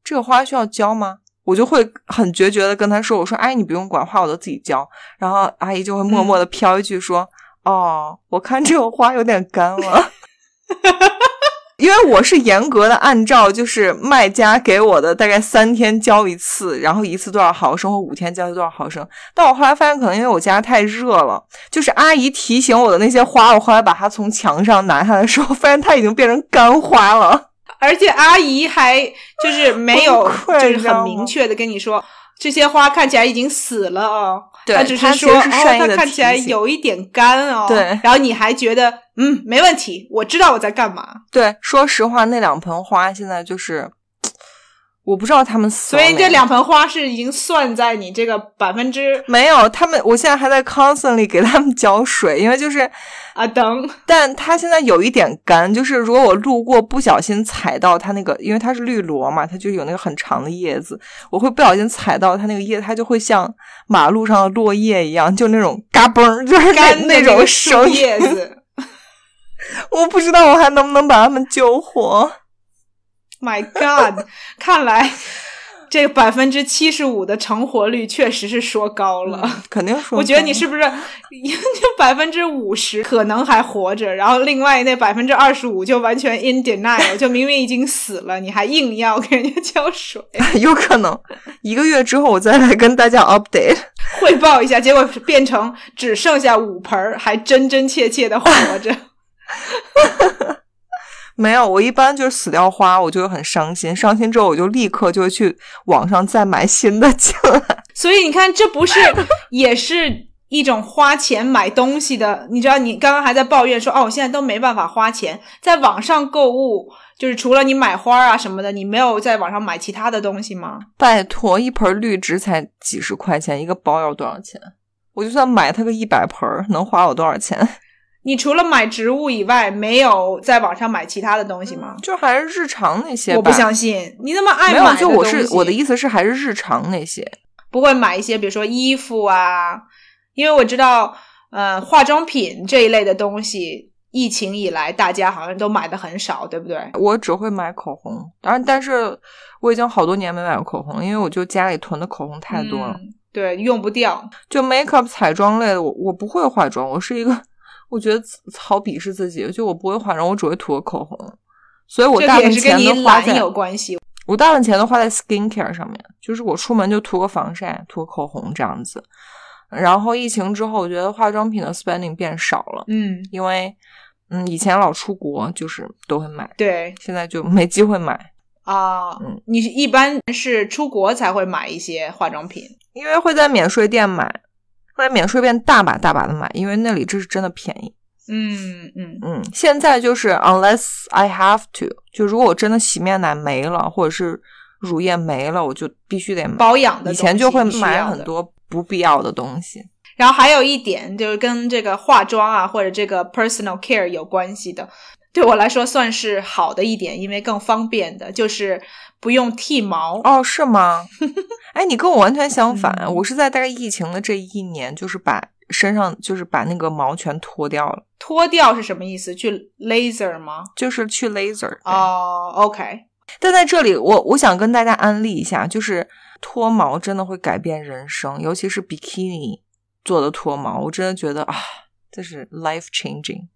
这个花需要浇吗？我就会很决绝的跟她说，我说，阿姨你不用管，花我都自己浇。然后阿姨就会默默的飘一句说，哦，我看这个花有点干了。因为我是严格的按照就是卖家给我的大概三天浇一次，然后一次多少毫升，或五天浇多少毫升。但我后来发现，可能因为我家太热了，就是阿姨提醒我的那些花，我后来把它从墙上拿下来的时候，发现它已经变成干花了。而且阿姨还就是没有，就是很明确的跟你说，这些花看起来已经死了哦。对她只是说，哦，它看起来有一点干哦。对然后你还觉得，嗯，没问题，我知道我在干嘛。对，说实话，那两盆花现在就是，我不知道他们死。所以这两盆花是已经算在你这个百分之没有他们，我现在还在 constantly 给他们浇水，因为就是，啊等但它现在有一点干，就是如果我路过不小心踩到它那个，因为它是绿萝嘛，它就有那个很长的叶子，我会不小心踩到它那个叶，它就会像马路上的落叶一样，就那种嘎嘣儿，就是那干的种个树声音。叶子。我不知道我还能不能把它们救活。My God，看来这个百分之七十五的成活率确实是说高了。肯定说，我觉得你是不是 就百分之五十可能还活着，然后另外那百分之二十五就完全 in denial，就明明已经死了，你还硬要给人家浇水，有可能一个月之后我再来跟大家 update。汇报一下，结果变成只剩下五盆儿，还真真切切的活着。没有，我一般就是死掉花，我就会很伤心。伤心之后，我就立刻就会去网上再买新的进来。所以你看，这不是也是一种花钱买东西的？你知道，你刚刚还在抱怨说，哦，我现在都没办法花钱，在网上购物，就是除了你买花啊什么的，你没有在网上买其他的东西吗？拜托，一盆绿植才几十块钱，一个包要多少钱？我就算买它个一百盆，能花我多少钱？你除了买植物以外，没有在网上买其他的东西吗？就还是日常那些吧。我不相信，你那么爱没有，买就我是我的意思是，还是日常那些。不会买一些，比如说衣服啊，因为我知道，呃，化妆品这一类的东西，疫情以来大家好像都买的很少，对不对？我只会买口红，当然，但是我已经好多年没买过口红，因为我就家里囤的口红太多了。嗯对，用不掉。就 makeup 彩妆类的，我我不会化妆，我是一个，我觉得好鄙视自己，就我不会化妆，我只会涂个口红，所以我大部分钱都花在有关系。我大部分钱都花在 skincare 上面，就是我出门就涂个防晒，涂个口红这样子。然后疫情之后，我觉得化妆品的 spending 变少了，嗯，因为嗯以前老出国就是都会买，对现在就没机会买，啊，嗯你是一般是出国才会买一些化妆品。因为会在免税店买，会在免税店大把大把的买，因为那里这是真的便宜。嗯嗯，嗯，现在就是 unless I have to，就如果我真的洗面奶没了，或者是乳液没了，我就必须得买。保养的以前就会买很多不必要的东西。然后还有一点就是跟这个化妆啊或者这个 personal care 有关系的，对我来说算是好的一点，因为更方便的就是不用剃毛。哦，是吗？哎，你跟我完全相反，嗯我是在大概疫情的这一年，就是把身上就是把那个毛全脱掉了，脱掉是什么意思？去 laser 吗？就是去 laser 对。哦、o k 但在这里，我我想跟大家安利一下，就是脱毛真的会改变人生，尤其是 bikini 做的脱毛，我真的觉得啊，这是 life changing。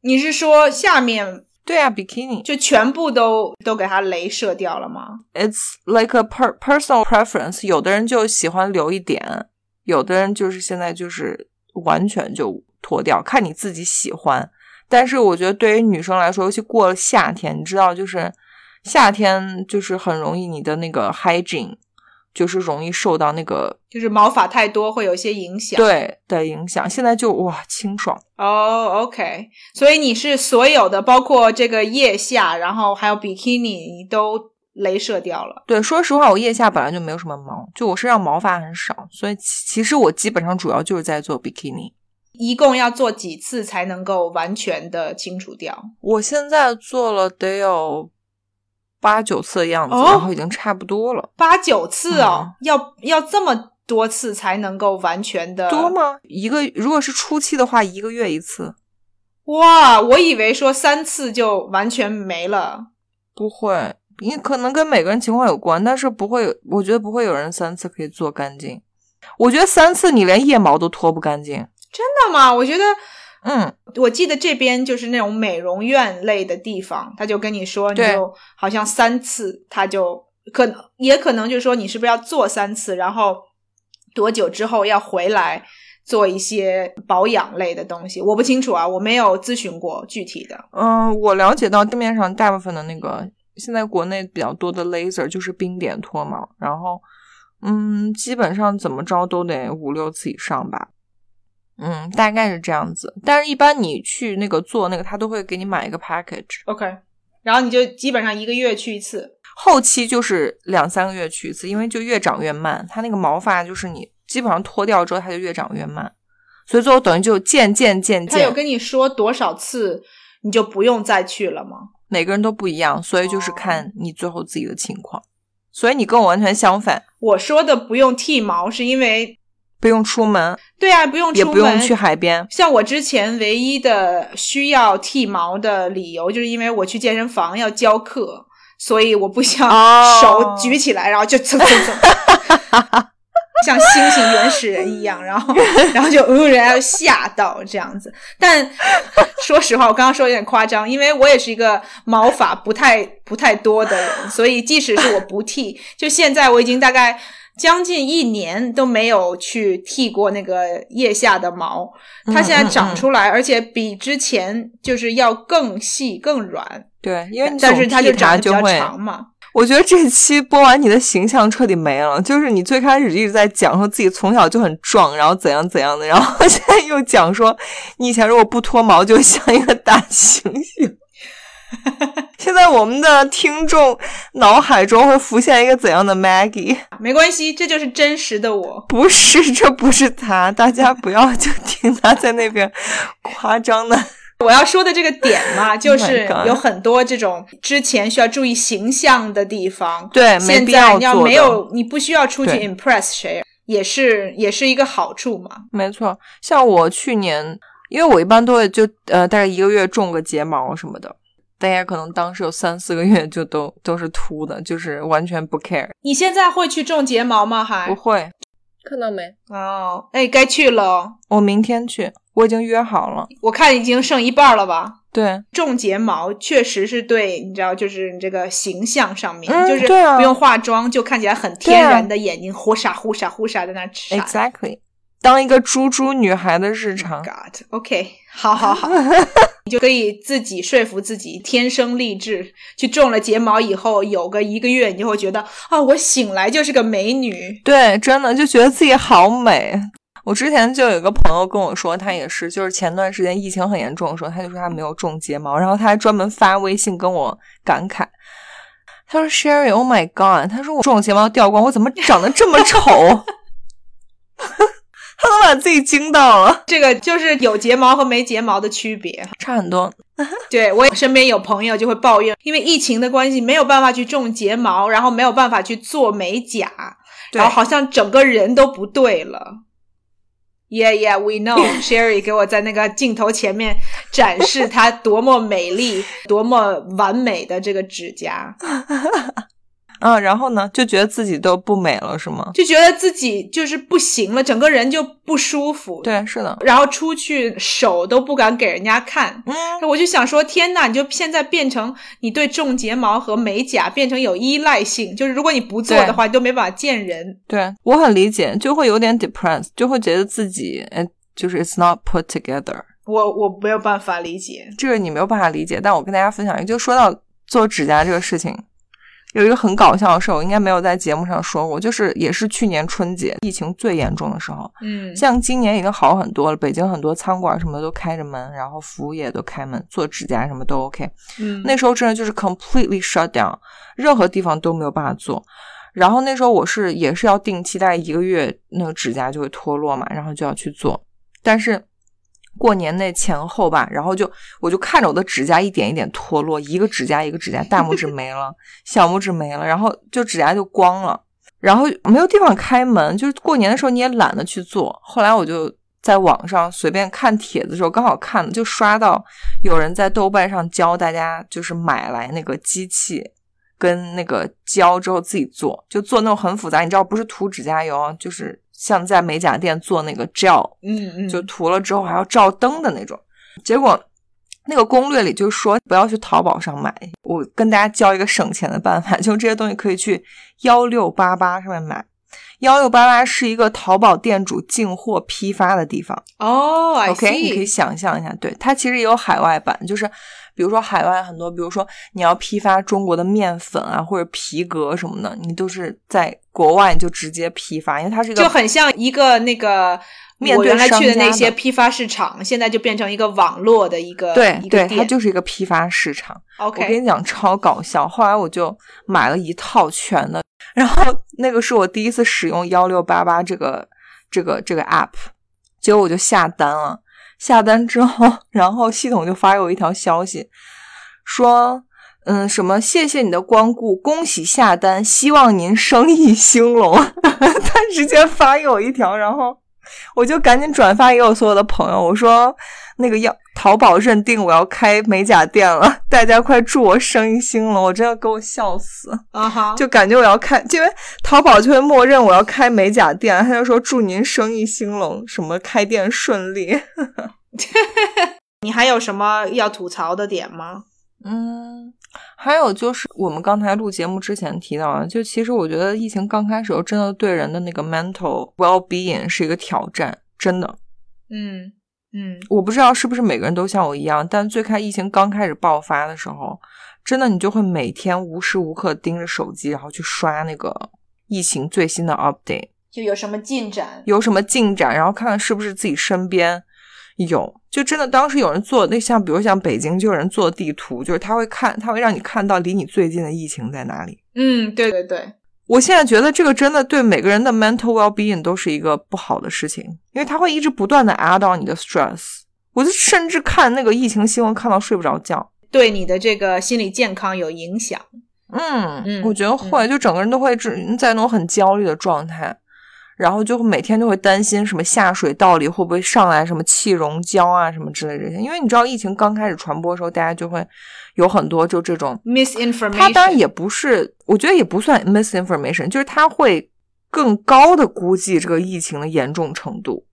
你是说下面对啊，bikini 就全部都都给它镭射掉了吗？it's like a per personal preference，有的人就喜欢留一点，有的人就是现在就是完全就脱掉，看你自己喜欢。但是我觉得对于女生来说，尤其过了夏天，你知道，就是夏天就是很容易你的那个 hygiene 就是容易受到那个就是毛发太多会有一些影响。对的影响。现在就哇清爽，哦、o k 所以你是所有的，包括这个腋下，然后还有比基尼，你都镭射掉了。对，说实话，我腋下本来就没有什么毛，就我身上毛发很少，所以其其实我基本上主要就是在做 bikini。一共要做几次才能够完全的清除掉？我现在做了得有八九次的样子，哦然后已经差不多了。八九次哦，嗯要要这么多次才能够完全的多？吗？一个如果是初期的话，一个月一次，哇，我以为说三次就完全没了。不会，你可能跟每个人情况有关，但是不会有，我觉得不会有人三次可以做干净。我觉得三次你连腋毛都脱不干净。真的吗？我觉得嗯，我记得这边就是那种美容院类的地方，他就跟你说，你对就好像三次，他就可能也可能就是说你是不是要做三次，然后多久之后要回来做一些保养类的东西，我不清楚啊，我没有咨询过具体的。嗯，我了解到市面上大部分的那个现在国内比较多的 laser 就是冰点脱毛，然后嗯，基本上怎么着都得五六次以上吧。嗯，大概是这样子。但是，一般你去那个做那个，他都会给你买一个 package。OK，然后你就基本上一个月去一次。后期就是两三个月去一次，因为就越长越慢，它那个毛发就是你基本上脱掉之后，它就越长越慢，所以最后等于就渐渐渐渐，他有跟你说多少次你就不用再去了吗？每个人都不一样，所以就是哦看你最后自己的情况。所以你跟我完全相反，我说的不用剃毛，是因为不用出门，对啊，不用出门，也不用去海边。像我之前唯一的需要剃毛的理由，就是因为我去健身房要教课，所以我不想哦手举起来，然后就蹭蹭蹭，像猩猩原始人一样，然后 然后就呃，人家就吓到这样子。但说实话，我刚刚说有点夸张，因为我也是一个毛发不太不太多的人，所以即使是我不剃，就现在我已经大概。将近一年都没有去剃过那个腋下的毛，它现在长出来，而且比之前就是要更细、更软，对，因为你但是它就长得比较它就会。长嘛。我觉得这期播完，你的形象彻底没了。就是你最开始一直在讲说自己从小就很壮，然后怎样怎样的，然后现在又讲说你以前如果不脱毛就像一个大猩猩。现在我们的听众脑海中会浮现一个怎样的 Maggie？没关系，这就是真实的我。不是，这不是他，大家不要就听他在那边夸张的。我要说的这个点嘛，就 Oh 是有很多这种之前需要注意形象的地方，对，没现必在你要没有，你不需要出去 impress 谁，也是也是一个好处嘛。没错，像我去年，因为我一般都会就呃大概一个月种个睫毛什么的，大家可能当时有三四个月就都都是秃的，就是完全不 care，你现在会去种睫毛吗？还不会。看到没？哦，哎，该去了哦。我明天去，我已经约好了。我看已经剩一半了吧。对，种睫毛确实是对，你知道，就是你这个形象上面，嗯就是对啊不用化妆就看起来很天然的眼睛，忽闪忽闪忽闪在那儿闪。exactly，当一个猪猪女孩的日常。God，OK，、好好好，你就可以自己说服自己，天生丽质。去种了睫毛以后，有个一个月，你就会觉得啊，我醒来就是个美女。对，真的就觉得自己好美。我之前就有一个朋友跟我说，他也是，就是前段时间疫情很严重的时候，他就说他没有种睫毛，然后他还专门发微信跟我感慨，他说：“Sherry，Oh my God！” 他说我种睫毛掉光，我怎么长得这么丑？他都把自己惊到了，这个就是有睫毛和没睫毛的区别。差很多。对我身边有朋友就会抱怨，因为疫情的关系，没有办法去种睫毛，然后没有办法去做美甲，对然后好像整个人都不对了。Yeah, yeah, we know. Sherry 给我在那个镜头前面展示她多么美丽、多么完美的这个指甲，啊，然后呢，就觉得自己都不美了，是吗？就觉得自己就是不行了，整个人就不舒服。，对，是的，然后出去手都不敢给人家看。嗯，我就想说，天呐，你就现在变成你对种睫毛和美甲变成有依赖性，就是如果你不做的话，你都没办法见人。对我很理解，就会有点 depressed，就会觉得自己，哎，就是 it's not put together。我我没有办法理解。这个你没有办法理解，但我跟大家分享一个，就说到做指甲这个事情，有一个很搞笑的事，我应该没有在节目上说过，就是也是去年春节疫情最严重的时候，嗯，像今年已经好很多了，北京很多餐馆什么的都开着门，然后服务业都开门，做指甲什么都 OK。嗯那时候真的就是 completely shut down，任何地方都没有办法做。然后那时候我是也是要定期，大概一个月那个指甲就会脱落嘛，然后就要去做。但是过年那前后吧，然后就我就看着我的指甲一点一点脱落，一个指甲一个指甲，大拇指没了，小拇指没了，然后就指甲就光了，然后没有地方开门，就是过年的时候你也懒得去做。后来我就在网上随便看帖子的时候，刚好看就刷到有人在豆瓣上教大家，就是买来那个机器跟那个胶之后自己做，就做那种很复杂，你知道不是涂指甲油，就是像在美甲店做那个 gel，嗯嗯，就涂了之后还要照灯的那种。结果那个攻略里就说不要去淘宝上买，我跟大家教一个省钱的办法，就这些东西可以去幺六八八上面买。幺六八八是一个淘宝店主进货批发的地方。哦，I OK，你可以想象一下，对它其实也有海外版，就是比如说海外很多，比如说你要批发中国的面粉啊或者皮革什么的，你都是在国外就直接批发，因为它是一个就很像一个那个面对来去的那些批发市场，现在就变成一个网络的一个对对，它。就是一个批发市场。我跟你讲超搞笑，后来我就买了一套全的，然后那个是我第一次使用幺六八八这个这个这个 app，结果我就下单了。下单之后，然后系统就发给我一条消息，说，嗯，什么谢谢你的光顾，恭喜下单，希望您生意兴隆。他直接发给我一条，然后我就赶紧转发给我所有的朋友，我说那个要淘宝认定我要开美甲店了，大家快祝我生意兴隆！我真的给我笑死，啊哈，就感觉我要开，因为淘宝就会默认我要开美甲店，他就说祝您生意兴隆，什么开店顺利。你还有什么要吐槽的点吗？嗯，还有就是我们刚才录节目之前提到的，就其实我觉得疫情刚开始时候，真的对人的那个 mental well being 是一个挑战，真的。嗯嗯，我不知道是不是每个人都像我一样，但最开疫情刚开始爆发的时候，真的你就会每天无时无刻盯着手机，然后去刷那个疫情最新的 update，就有什么进展？有什么进展，然后看看是不是自己身边有。就真的当时有人做那像，比如像北京就有人做地图，就是他会看，他会让你看到离你最近的疫情在哪里。嗯，对对对，我现在觉得这个真的对每个人的 mental well being 都是一个不好的事情，因为它会一直不断的 add on 你的 stress。我就甚至看那个疫情新闻看到睡不着觉。对你的这个心理健康有影响。嗯嗯我觉得会，就整个人都会在那种很焦虑的状态，然后就每天就会担心什么下水道里会不会上来什么气溶胶啊什么之类的这些，因为你知道疫情刚开始传播的时候，大家就会有很多就这种 misinformation，它当然也不是，我觉得也不算 misinformation，就是他会更高的估计这个疫情的严重程度，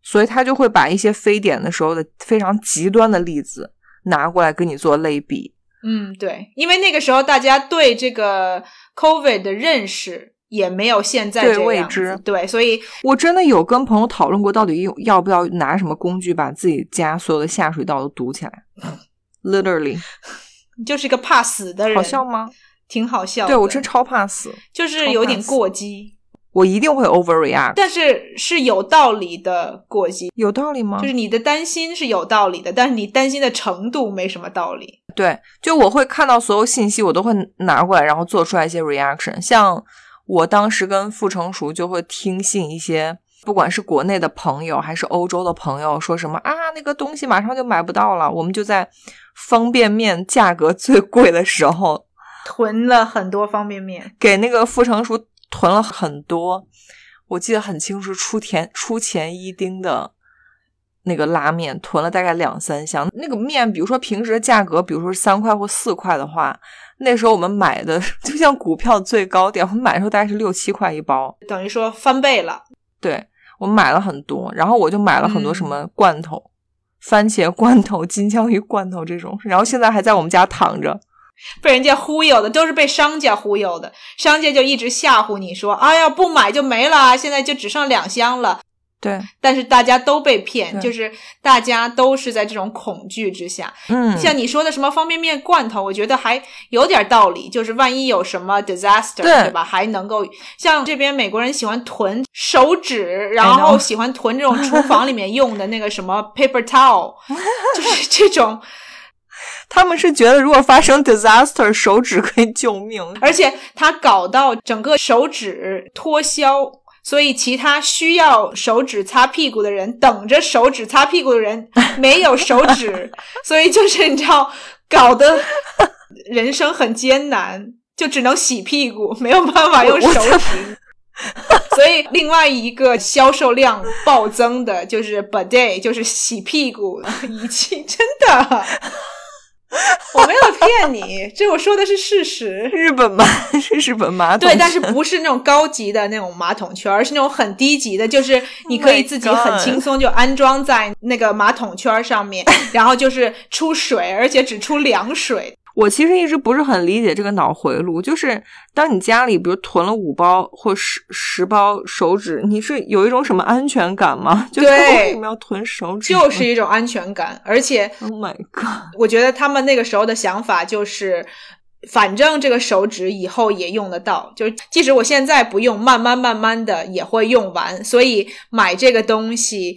所以他就会把一些非典的时候的非常极端的例子拿过来跟你做类比。嗯，对，因为那个时候大家对这个 COVID 的认识也没有现在对这样未知子对，所以我真的有跟朋友讨论过，到底用要不要拿什么工具把自己家所有的下水道都堵起来？Literally，你 就是一个怕死的人，好笑吗？挺好笑的。对我真超怕死，就是有点过激，我一定会 overreact。但是是有道理的过激，有道理吗？就是你的担心是有道理的，但是你担心的程度没什么道理。对，就我会看到所有信息，我都会拿过来，然后做出来一些 reaction。像我当时跟傅成熟就会听信一些，不管是国内的朋友还是欧洲的朋友，说什么啊，那个东西马上就买不到了，我们就在方便面价格最贵的时候，囤了很多方便面，给那个傅成熟囤了很多。我记得很清楚，出田出前一丁的。那个拉面囤了大概两三箱，那个面，比如说平时的价格，比如说三块或四块的话，那时候我们买的就像股票最高点，我们买的时候大概是六七块一包，等于说翻倍了。对我们买了很多，然后我就买了很多嗯什么罐头，番茄罐头、金枪鱼罐头这种，然后现在还在我们家躺着。被人家忽悠的，都是被商家忽悠的。商家就一直吓唬你说：“哎呀，不买就没了，现在就只剩两箱了。”对，但是大家都被骗，就是大家都是在这种恐惧之下。嗯，像你说的什么方便面罐头，我觉得还有点道理，就是万一有什么 disaster，对对吧？还能够像这边美国人喜欢囤手纸，然后喜欢囤这种厨房里面用的那个什么 paper towel，就是这种。他们是觉得如果发生 disaster，手指可以救命。而且他搞到整个手指脱销，所以其他需要手指擦屁股的人，等着手指擦屁股的人 没有手指，所以就是你知道，搞得人生很艰难，就只能洗屁股，没有办法用手指。所以另外一个销售量暴增的就是 bidet，就是洗屁股仪器，真的。我没有骗你，这我说的是事实。日本马是 日本马桶对，但是不是那种高级的那种马桶圈，而是那种很低级的，就是你可以 Oh 自己很轻松就安装在那个马桶圈上面，然后就是出水，而且只出凉水。我其实一直不是很理解这个脑回路，就是当你家里比如囤了五包或十十包手指，你是有一种什么安全感吗？就为什么要囤手指？就是一种安全感，而且 Oh my god！我觉得他们那个时候的想法就是，反正这个手指以后也用得到，就是即使我现在不用，慢慢慢慢的也会用完。所以买这个东西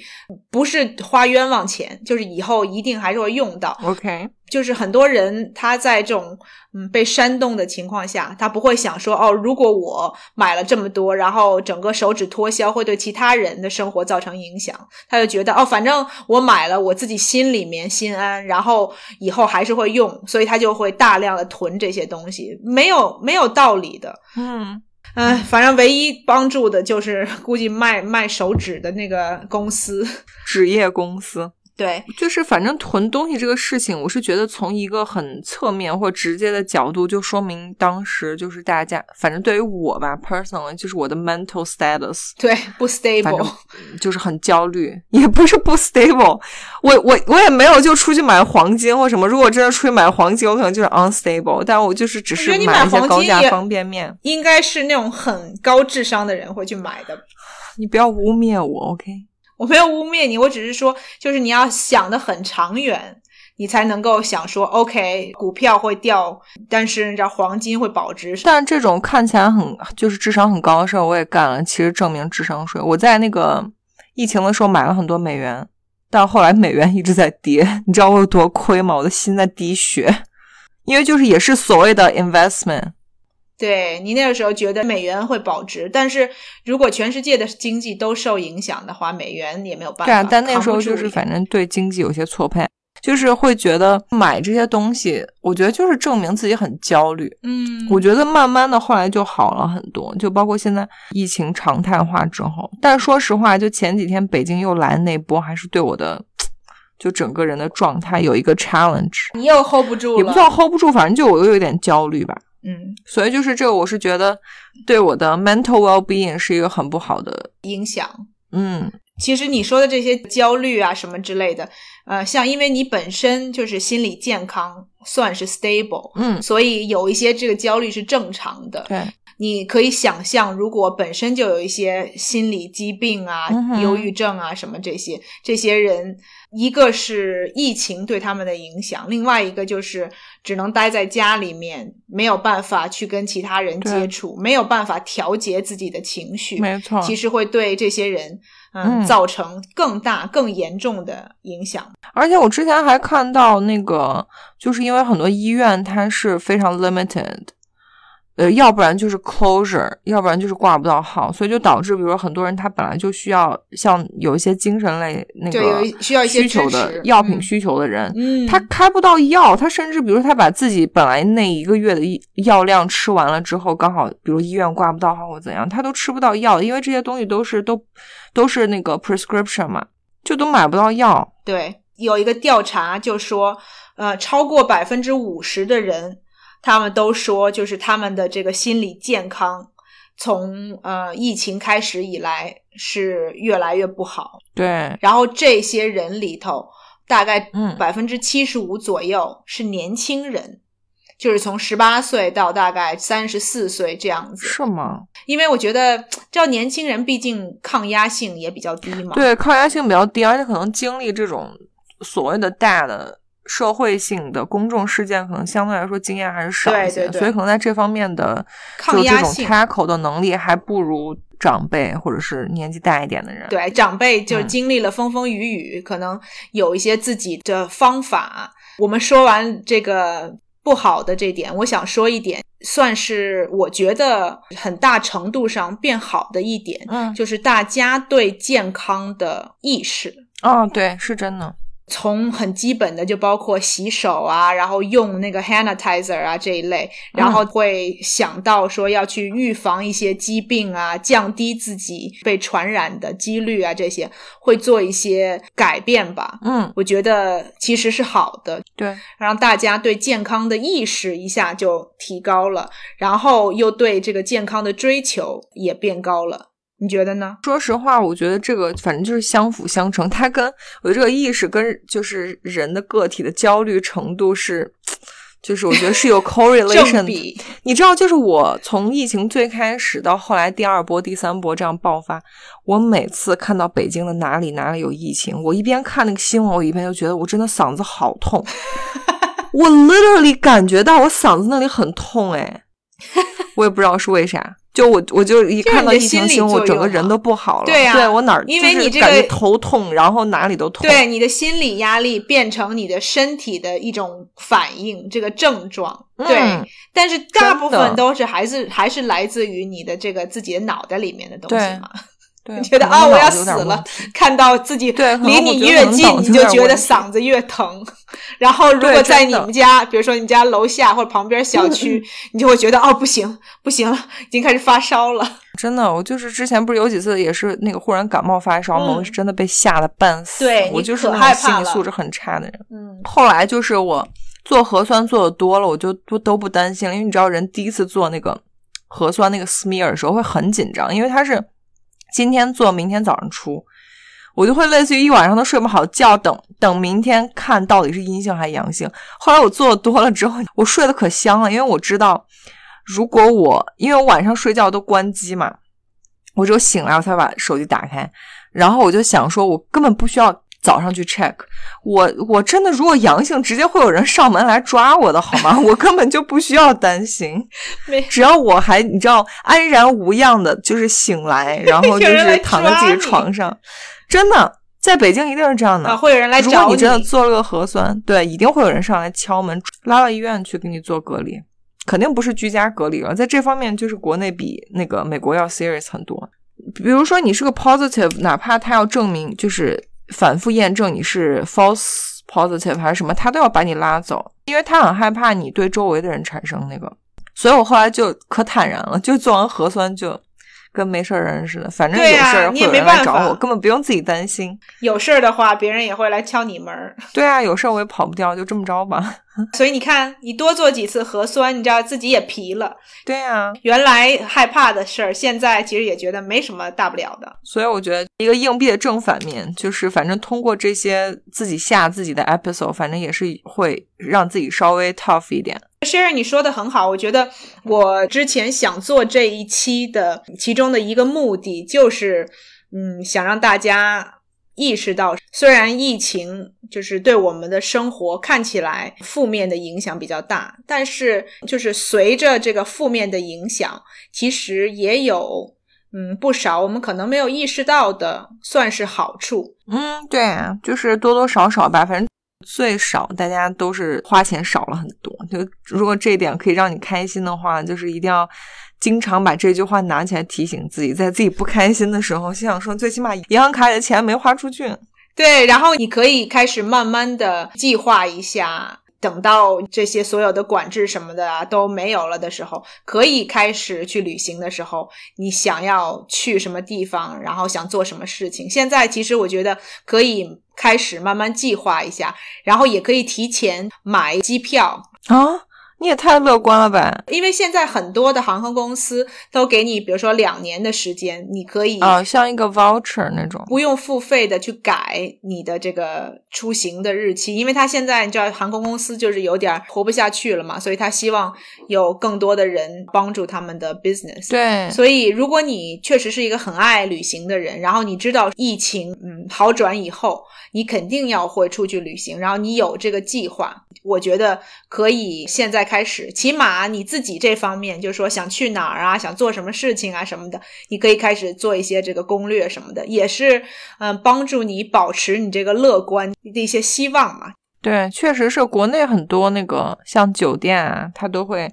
不是花冤枉钱，就是以后一定还是会用到。OK，就是很多人他在这种嗯被煽动的情况下，他不会想说哦，如果我买了这么多，然后整个手指脱销会对其他人的生活造成影响，他就觉得哦，反正我买了，我自己心里面心安，然后以后还是会用，所以他就会大量的囤这些东西，没有没有道理的。嗯，哎，反正唯一帮助的就是 估计卖卖手指的那个公司，纸业公司。对，就是反正囤东西这个事情，我是觉得从一个很侧面或直接的角度，就说明当时就是大家，反正对于我吧，personally 就是我的 mental status，对，不 stable。就是很焦虑，也不是不 stable。我我我也没有就出去买黄金或什么，如果真的出去买黄金，我可能就是 unstable，但我就是只是买一些高价方便面。应该是那种很高智商的人会去买的。你不要污蔑我，OK？我没有污蔑你，我只是说，就是你要想的很长远，你才能够想说，OK，股票会掉，但是你知道黄金会保值。但这种看起来很就是智商很高的事儿，我也干了，其实证明智商税。我在那个疫情的时候买了很多美元，但后来美元一直在跌，你知道我有多亏吗？我的心在滴血，因为就是也是所谓的 investment。对你那个时候觉得美元会保值，但是如果全世界的经济都受影响的话，美元也没有办法。对啊，但那时候就是反正对经济有些错配，就是会觉得买这些东西，我觉得就是证明自己很焦虑。嗯，我觉得慢慢的后来就好了很多，就包括现在疫情常态化之后。但说实话，就前几天北京又来那波，还是对我的就整个人的状态有一个 challenge，你又 hold 不住了，也不算 hold 不住，反正就我又有点焦虑吧。嗯所以就是这个，我是觉得对我的 mental well being 是一个很不好的，影响。嗯，其实你说的这些焦虑啊什么之类的，呃，像因为你本身就是心理健康算是 stable，嗯所以有一些这个焦虑是正常的。对，你可以想象，如果本身就有一些心理疾病啊、嗯忧郁症啊什么这些，这些人，一个是疫情对他们的影响，另外一个就是只能待在家里面，没有办法去跟其他人接触，没有办法调节自己的情绪，没错。其实会对这些人，嗯，嗯造成更大、更严重的影响。而且我之前还看到那个，就是因为很多医院它是非常 limited，呃，要不然就是 closure，要不然就是挂不到号，所以就导致，比如说很多人他本来就需要像有一些精神类那个一需要一些需求的药品嗯需求的人，嗯，他开不到药，他甚至比如说他把自己本来那一个月的药量吃完了之后，刚好比如医院挂不到号或怎样，他都吃不到药，因为这些东西都是都都是那个 prescription 嘛，就都买不到药。对，有一个调查就说，呃，超过百分之五十的人，他们都说，就是他们的这个心理健康从呃疫情开始以来是越来越不好。对，然后这些人里头，大概嗯百分之七十五左右是年轻人。就是从十八岁到大概三十四岁这样子，是吗？因为我觉得，这年轻人毕竟抗压性也比较低嘛。对，抗压性比较低，而且可能经历这种所谓的大的社会性的公众事件，可能相对来说经验还是少一些，对对对所以可能在这方面的抗就这种压性 tackle 的能力还不如长辈或者是年纪大一点的人。对，长辈就是嗯经历了风风雨雨，可能有一些自己的方法。我们说完这个不好的这点，我想说一点，算是我觉得很大程度上变好的一点，嗯，就是大家对健康的意识。哦，对，是真的。从很基本的就包括洗手啊，然后用那个 sanitizer 啊这一类，然后会想到说要去预防一些疾病啊，降低自己被传染的几率啊，这些会做一些改变吧。嗯，我觉得其实是好的，对，让大家对健康的意识一下就提高了，然后又对这个健康的追求也变高了。你觉得呢？说实话，我觉得这个反正就是相辅相成，它跟我的这个意识跟就是人的个体的焦虑程度是，就是我觉得是有 correlation 你知道，就是我从疫情最开始到后来第二波、第三波这样爆发，我每次看到北京的哪里哪里有疫情，我一边看那个新闻，我一边就觉得我真的嗓子好痛。我 literally 感觉到我嗓子那里很痛哎，我也不知道是为啥。就我我就一看到疫情新闻，我整个人都不好了。对呀，对我哪儿因为你这个头痛，然后哪里都痛。对，你的心理压力变成你的身体的一种反应，这个症状。对，但是大部分都是还是还是来自于你的这个自己的脑袋里面的东西嘛。你觉得啊，我要死了！看到自己离你越近，你就觉得嗓子越疼。然后，如果在你们家，比如说你家楼下或者旁边小区，你就会觉得哦，不行，不行了，已经开始发烧了。真的，我就是之前不是有几次也是那个忽然感冒发烧吗？我是真的被吓得半死。对，我就是那种心理素质很差的人。嗯。后来就是我做核酸做的多了，我就都都不担心了，因为你知道，人第一次做那个核酸那个 smear 的时候会很紧张，因为它是。今天做，明天早上出，我就会类似于一晚上都睡不好觉，等等明天看到底是阴性还是阳性。后来我做多了之后，我睡得可香了，因为我知道，如果我因为我晚上睡觉都关机嘛，我只有醒来我才把手机打开，然后我就想说，我根本不需要。早上去 check，我我真的如果阳性，直接会有人上门来抓我的好吗？我根本就不需要担心，只要我还你知道安然无恙的，就是醒来，然后 就是躺在自己床上，真的在北京一定是这样的，会有人来找你。如果你真的做了个核酸，对，一定会有人上来敲门，拉到医院去给你做隔离，肯定不是居家隔离了。在这方面，就是国内比那个美国要 serious 很多。比如说你是个 positive，哪怕他要证明就是。反复验证你是 false positive 还是什么，他都要把你拉走，因为他很害怕你对周围的人产生那个，所以我后来就可坦然了，就做完核酸就。跟没事人似的，反正有事儿会有人来找我，根本不用自己担心。有事儿的话，别人也会来敲你门儿。对啊，有事儿我也跑不掉，就这么着吧。所以你看，你多做几次核酸，你知道自己也皮了。对啊，原来害怕的事儿，现在其实也觉得没什么大不了的。所以我觉得一个硬币的正反面，就是反正通过这些自己吓自己的 episode，反正也是会让自己稍微 tough 一点。Sherry，你说的很好。我觉得我之前想做这一期的其中的一个目的，就是嗯，想让大家意识到，虽然疫情就是对我们的生活看起来负面的影响比较大，但是就是随着这个负面的影响，其实也有嗯不少我们可能没有意识到的，算是好处。嗯，对，就是多多少少吧，反正。最少大家都是花钱少了很多，就如果这一点可以让你开心的话，就是一定要经常把这句话拿起来提醒自己，在自己不开心的时候，心想说最起码银行卡里的钱没花出去。对，然后你可以开始慢慢的计划一下。等到这些所有的管制什么的啊都没有了的时候，可以开始去旅行的时候，你想要去什么地方，然后想做什么事情，现在其实我觉得可以开始慢慢计划一下，然后也可以提前买机票啊。你也太乐观了吧！因为现在很多的航空公司都给你，比如说两年的时间，你可以啊，像一个 voucher 那种，不用付费的去改你的这个出行的日期。因为他现在你知道，航空公司就是有点活不下去了嘛，所以他希望有更多的人帮助他们的 business。对，所以如果你确实是一个很爱旅行的人，然后你知道疫情嗯好转以后，你肯定要会出去旅行，然后你有这个计划，我觉得可以现在。开始，起码你自己这方面，就是说想去哪儿啊，想做什么事情啊什么的，你可以开始做一些这个攻略什么的，也是嗯帮助你保持你这个乐观的一些希望嘛。对，确实是国内很多那个像酒店啊，它都会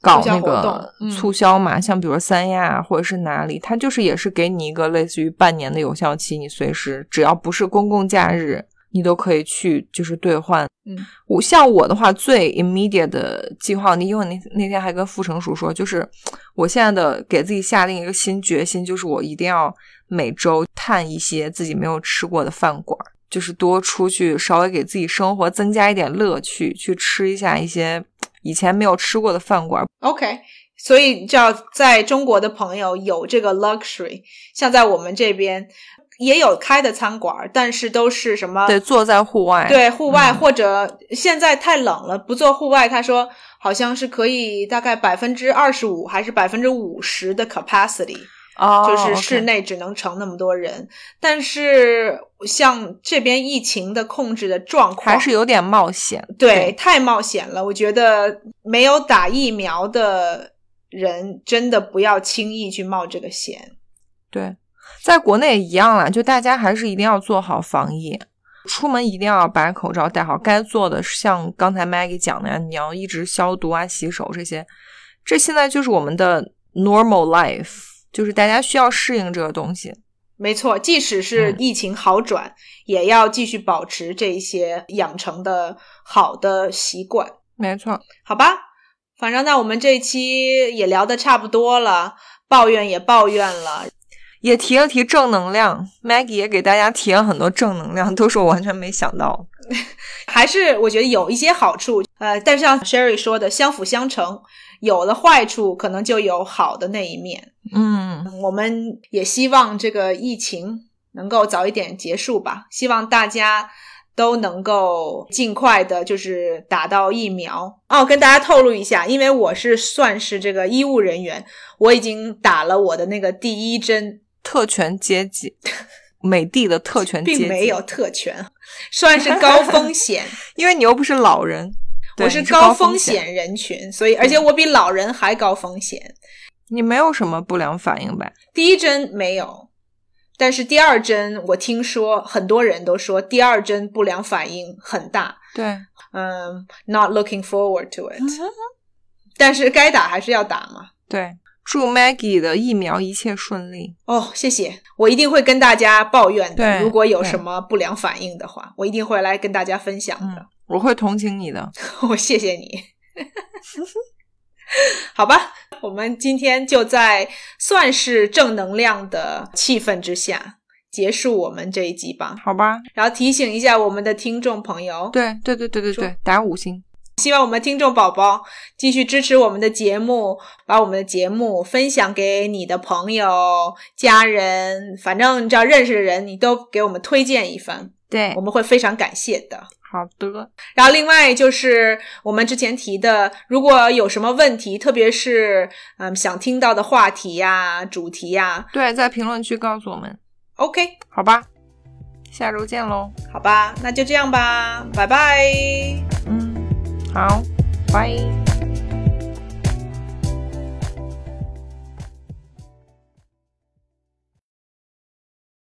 搞那个促销嘛，像比如三亚或者是哪里，它就是也是给你一个类似于半年的有效期，你随时只要不是公共假日。你都可以去，就是兑换。嗯，我像我的话，最 immediate 的计划，你因为那那天还跟傅成熟说，就是我现在的给自己下定一个新决心，就是我一定要每周探一些自己没有吃过的饭馆，就是多出去，稍微给自己生活增加一点乐趣，去吃一下一些以前没有吃过的饭馆。OK，所以叫在中国的朋友有这个 luxury，像在我们这边。也有开的餐馆，但是都是什么？对，坐在户外。对，户外或者现在太冷了，不做户外。他说好像是可以大概百分之二十五还是百分之五十的 capacity。哦，就是室内只能盛那么多人。但是像这边疫情的控制的状况，还是有点冒险。对，太冒险了。我觉得没有打疫苗的人真的不要轻易去冒这个险。对，在国内也一样啦，就大家还是一定要做好防疫，出门一定要把口罩戴好。该做的，像刚才 Maggie 讲的呀，你要一直消毒啊、洗手这些，这现在就是我们的 normal life，就是大家需要适应这个东西。没错，即使是嗯疫情好转，也要继续保持这一些养成的好的习惯，没错，好吧？反正那我们这一期也聊的差不多了，抱怨也抱怨了，也提了提正能量，Maggie 也给大家提了很多正能量，都是我完全没想到。还是我觉得有一些好处，呃，但是像 Sherry 说的，相辅相成，有了坏处，可能就有好的那一面。嗯，我们也希望这个疫情能够早一点结束吧，希望大家都能够尽快的，就是打到疫苗。哦，跟大家透露一下，因为我是算是这个医务人员，我已经打了我的那个第一针，特权阶级，美帝的特权阶级，并没有，特权，算是高风险。因为你又不是老人，我是高风险，险人群，所以而且我比老人还高风险。你没有什么不良反应吧？第一针没有，但是第二针我听说很多人都说第二针不良反应很大。对，嗯，not looking forward to it，但是该打还是要打嘛。对，祝 Maggie 的疫苗一切顺利。哦，谢谢，我一定会跟大家抱怨的。对如果有什么不良反应的话，我一定会来跟大家分享的。我会同情你的。我谢谢你。好吧，我们今天就在算是正能量的气氛之下结束我们这一集吧。好吧，然后提醒一下我们的听众朋友，对对对对对对，打五星。希望我们听众宝宝继续支持我们的节目，把我们的节目分享给你的朋友、家人，反正你只要认识的人，你都给我们推荐一番，对我，们会非常感谢的。好的，然后另外就是我们之前提的，如果有什么问题，特别是嗯想听到的话题呀、主题呀对，在评论区告诉我们，，OK，好吧？下周见喽。好吧，那就这样吧，拜拜。嗯，好，拜。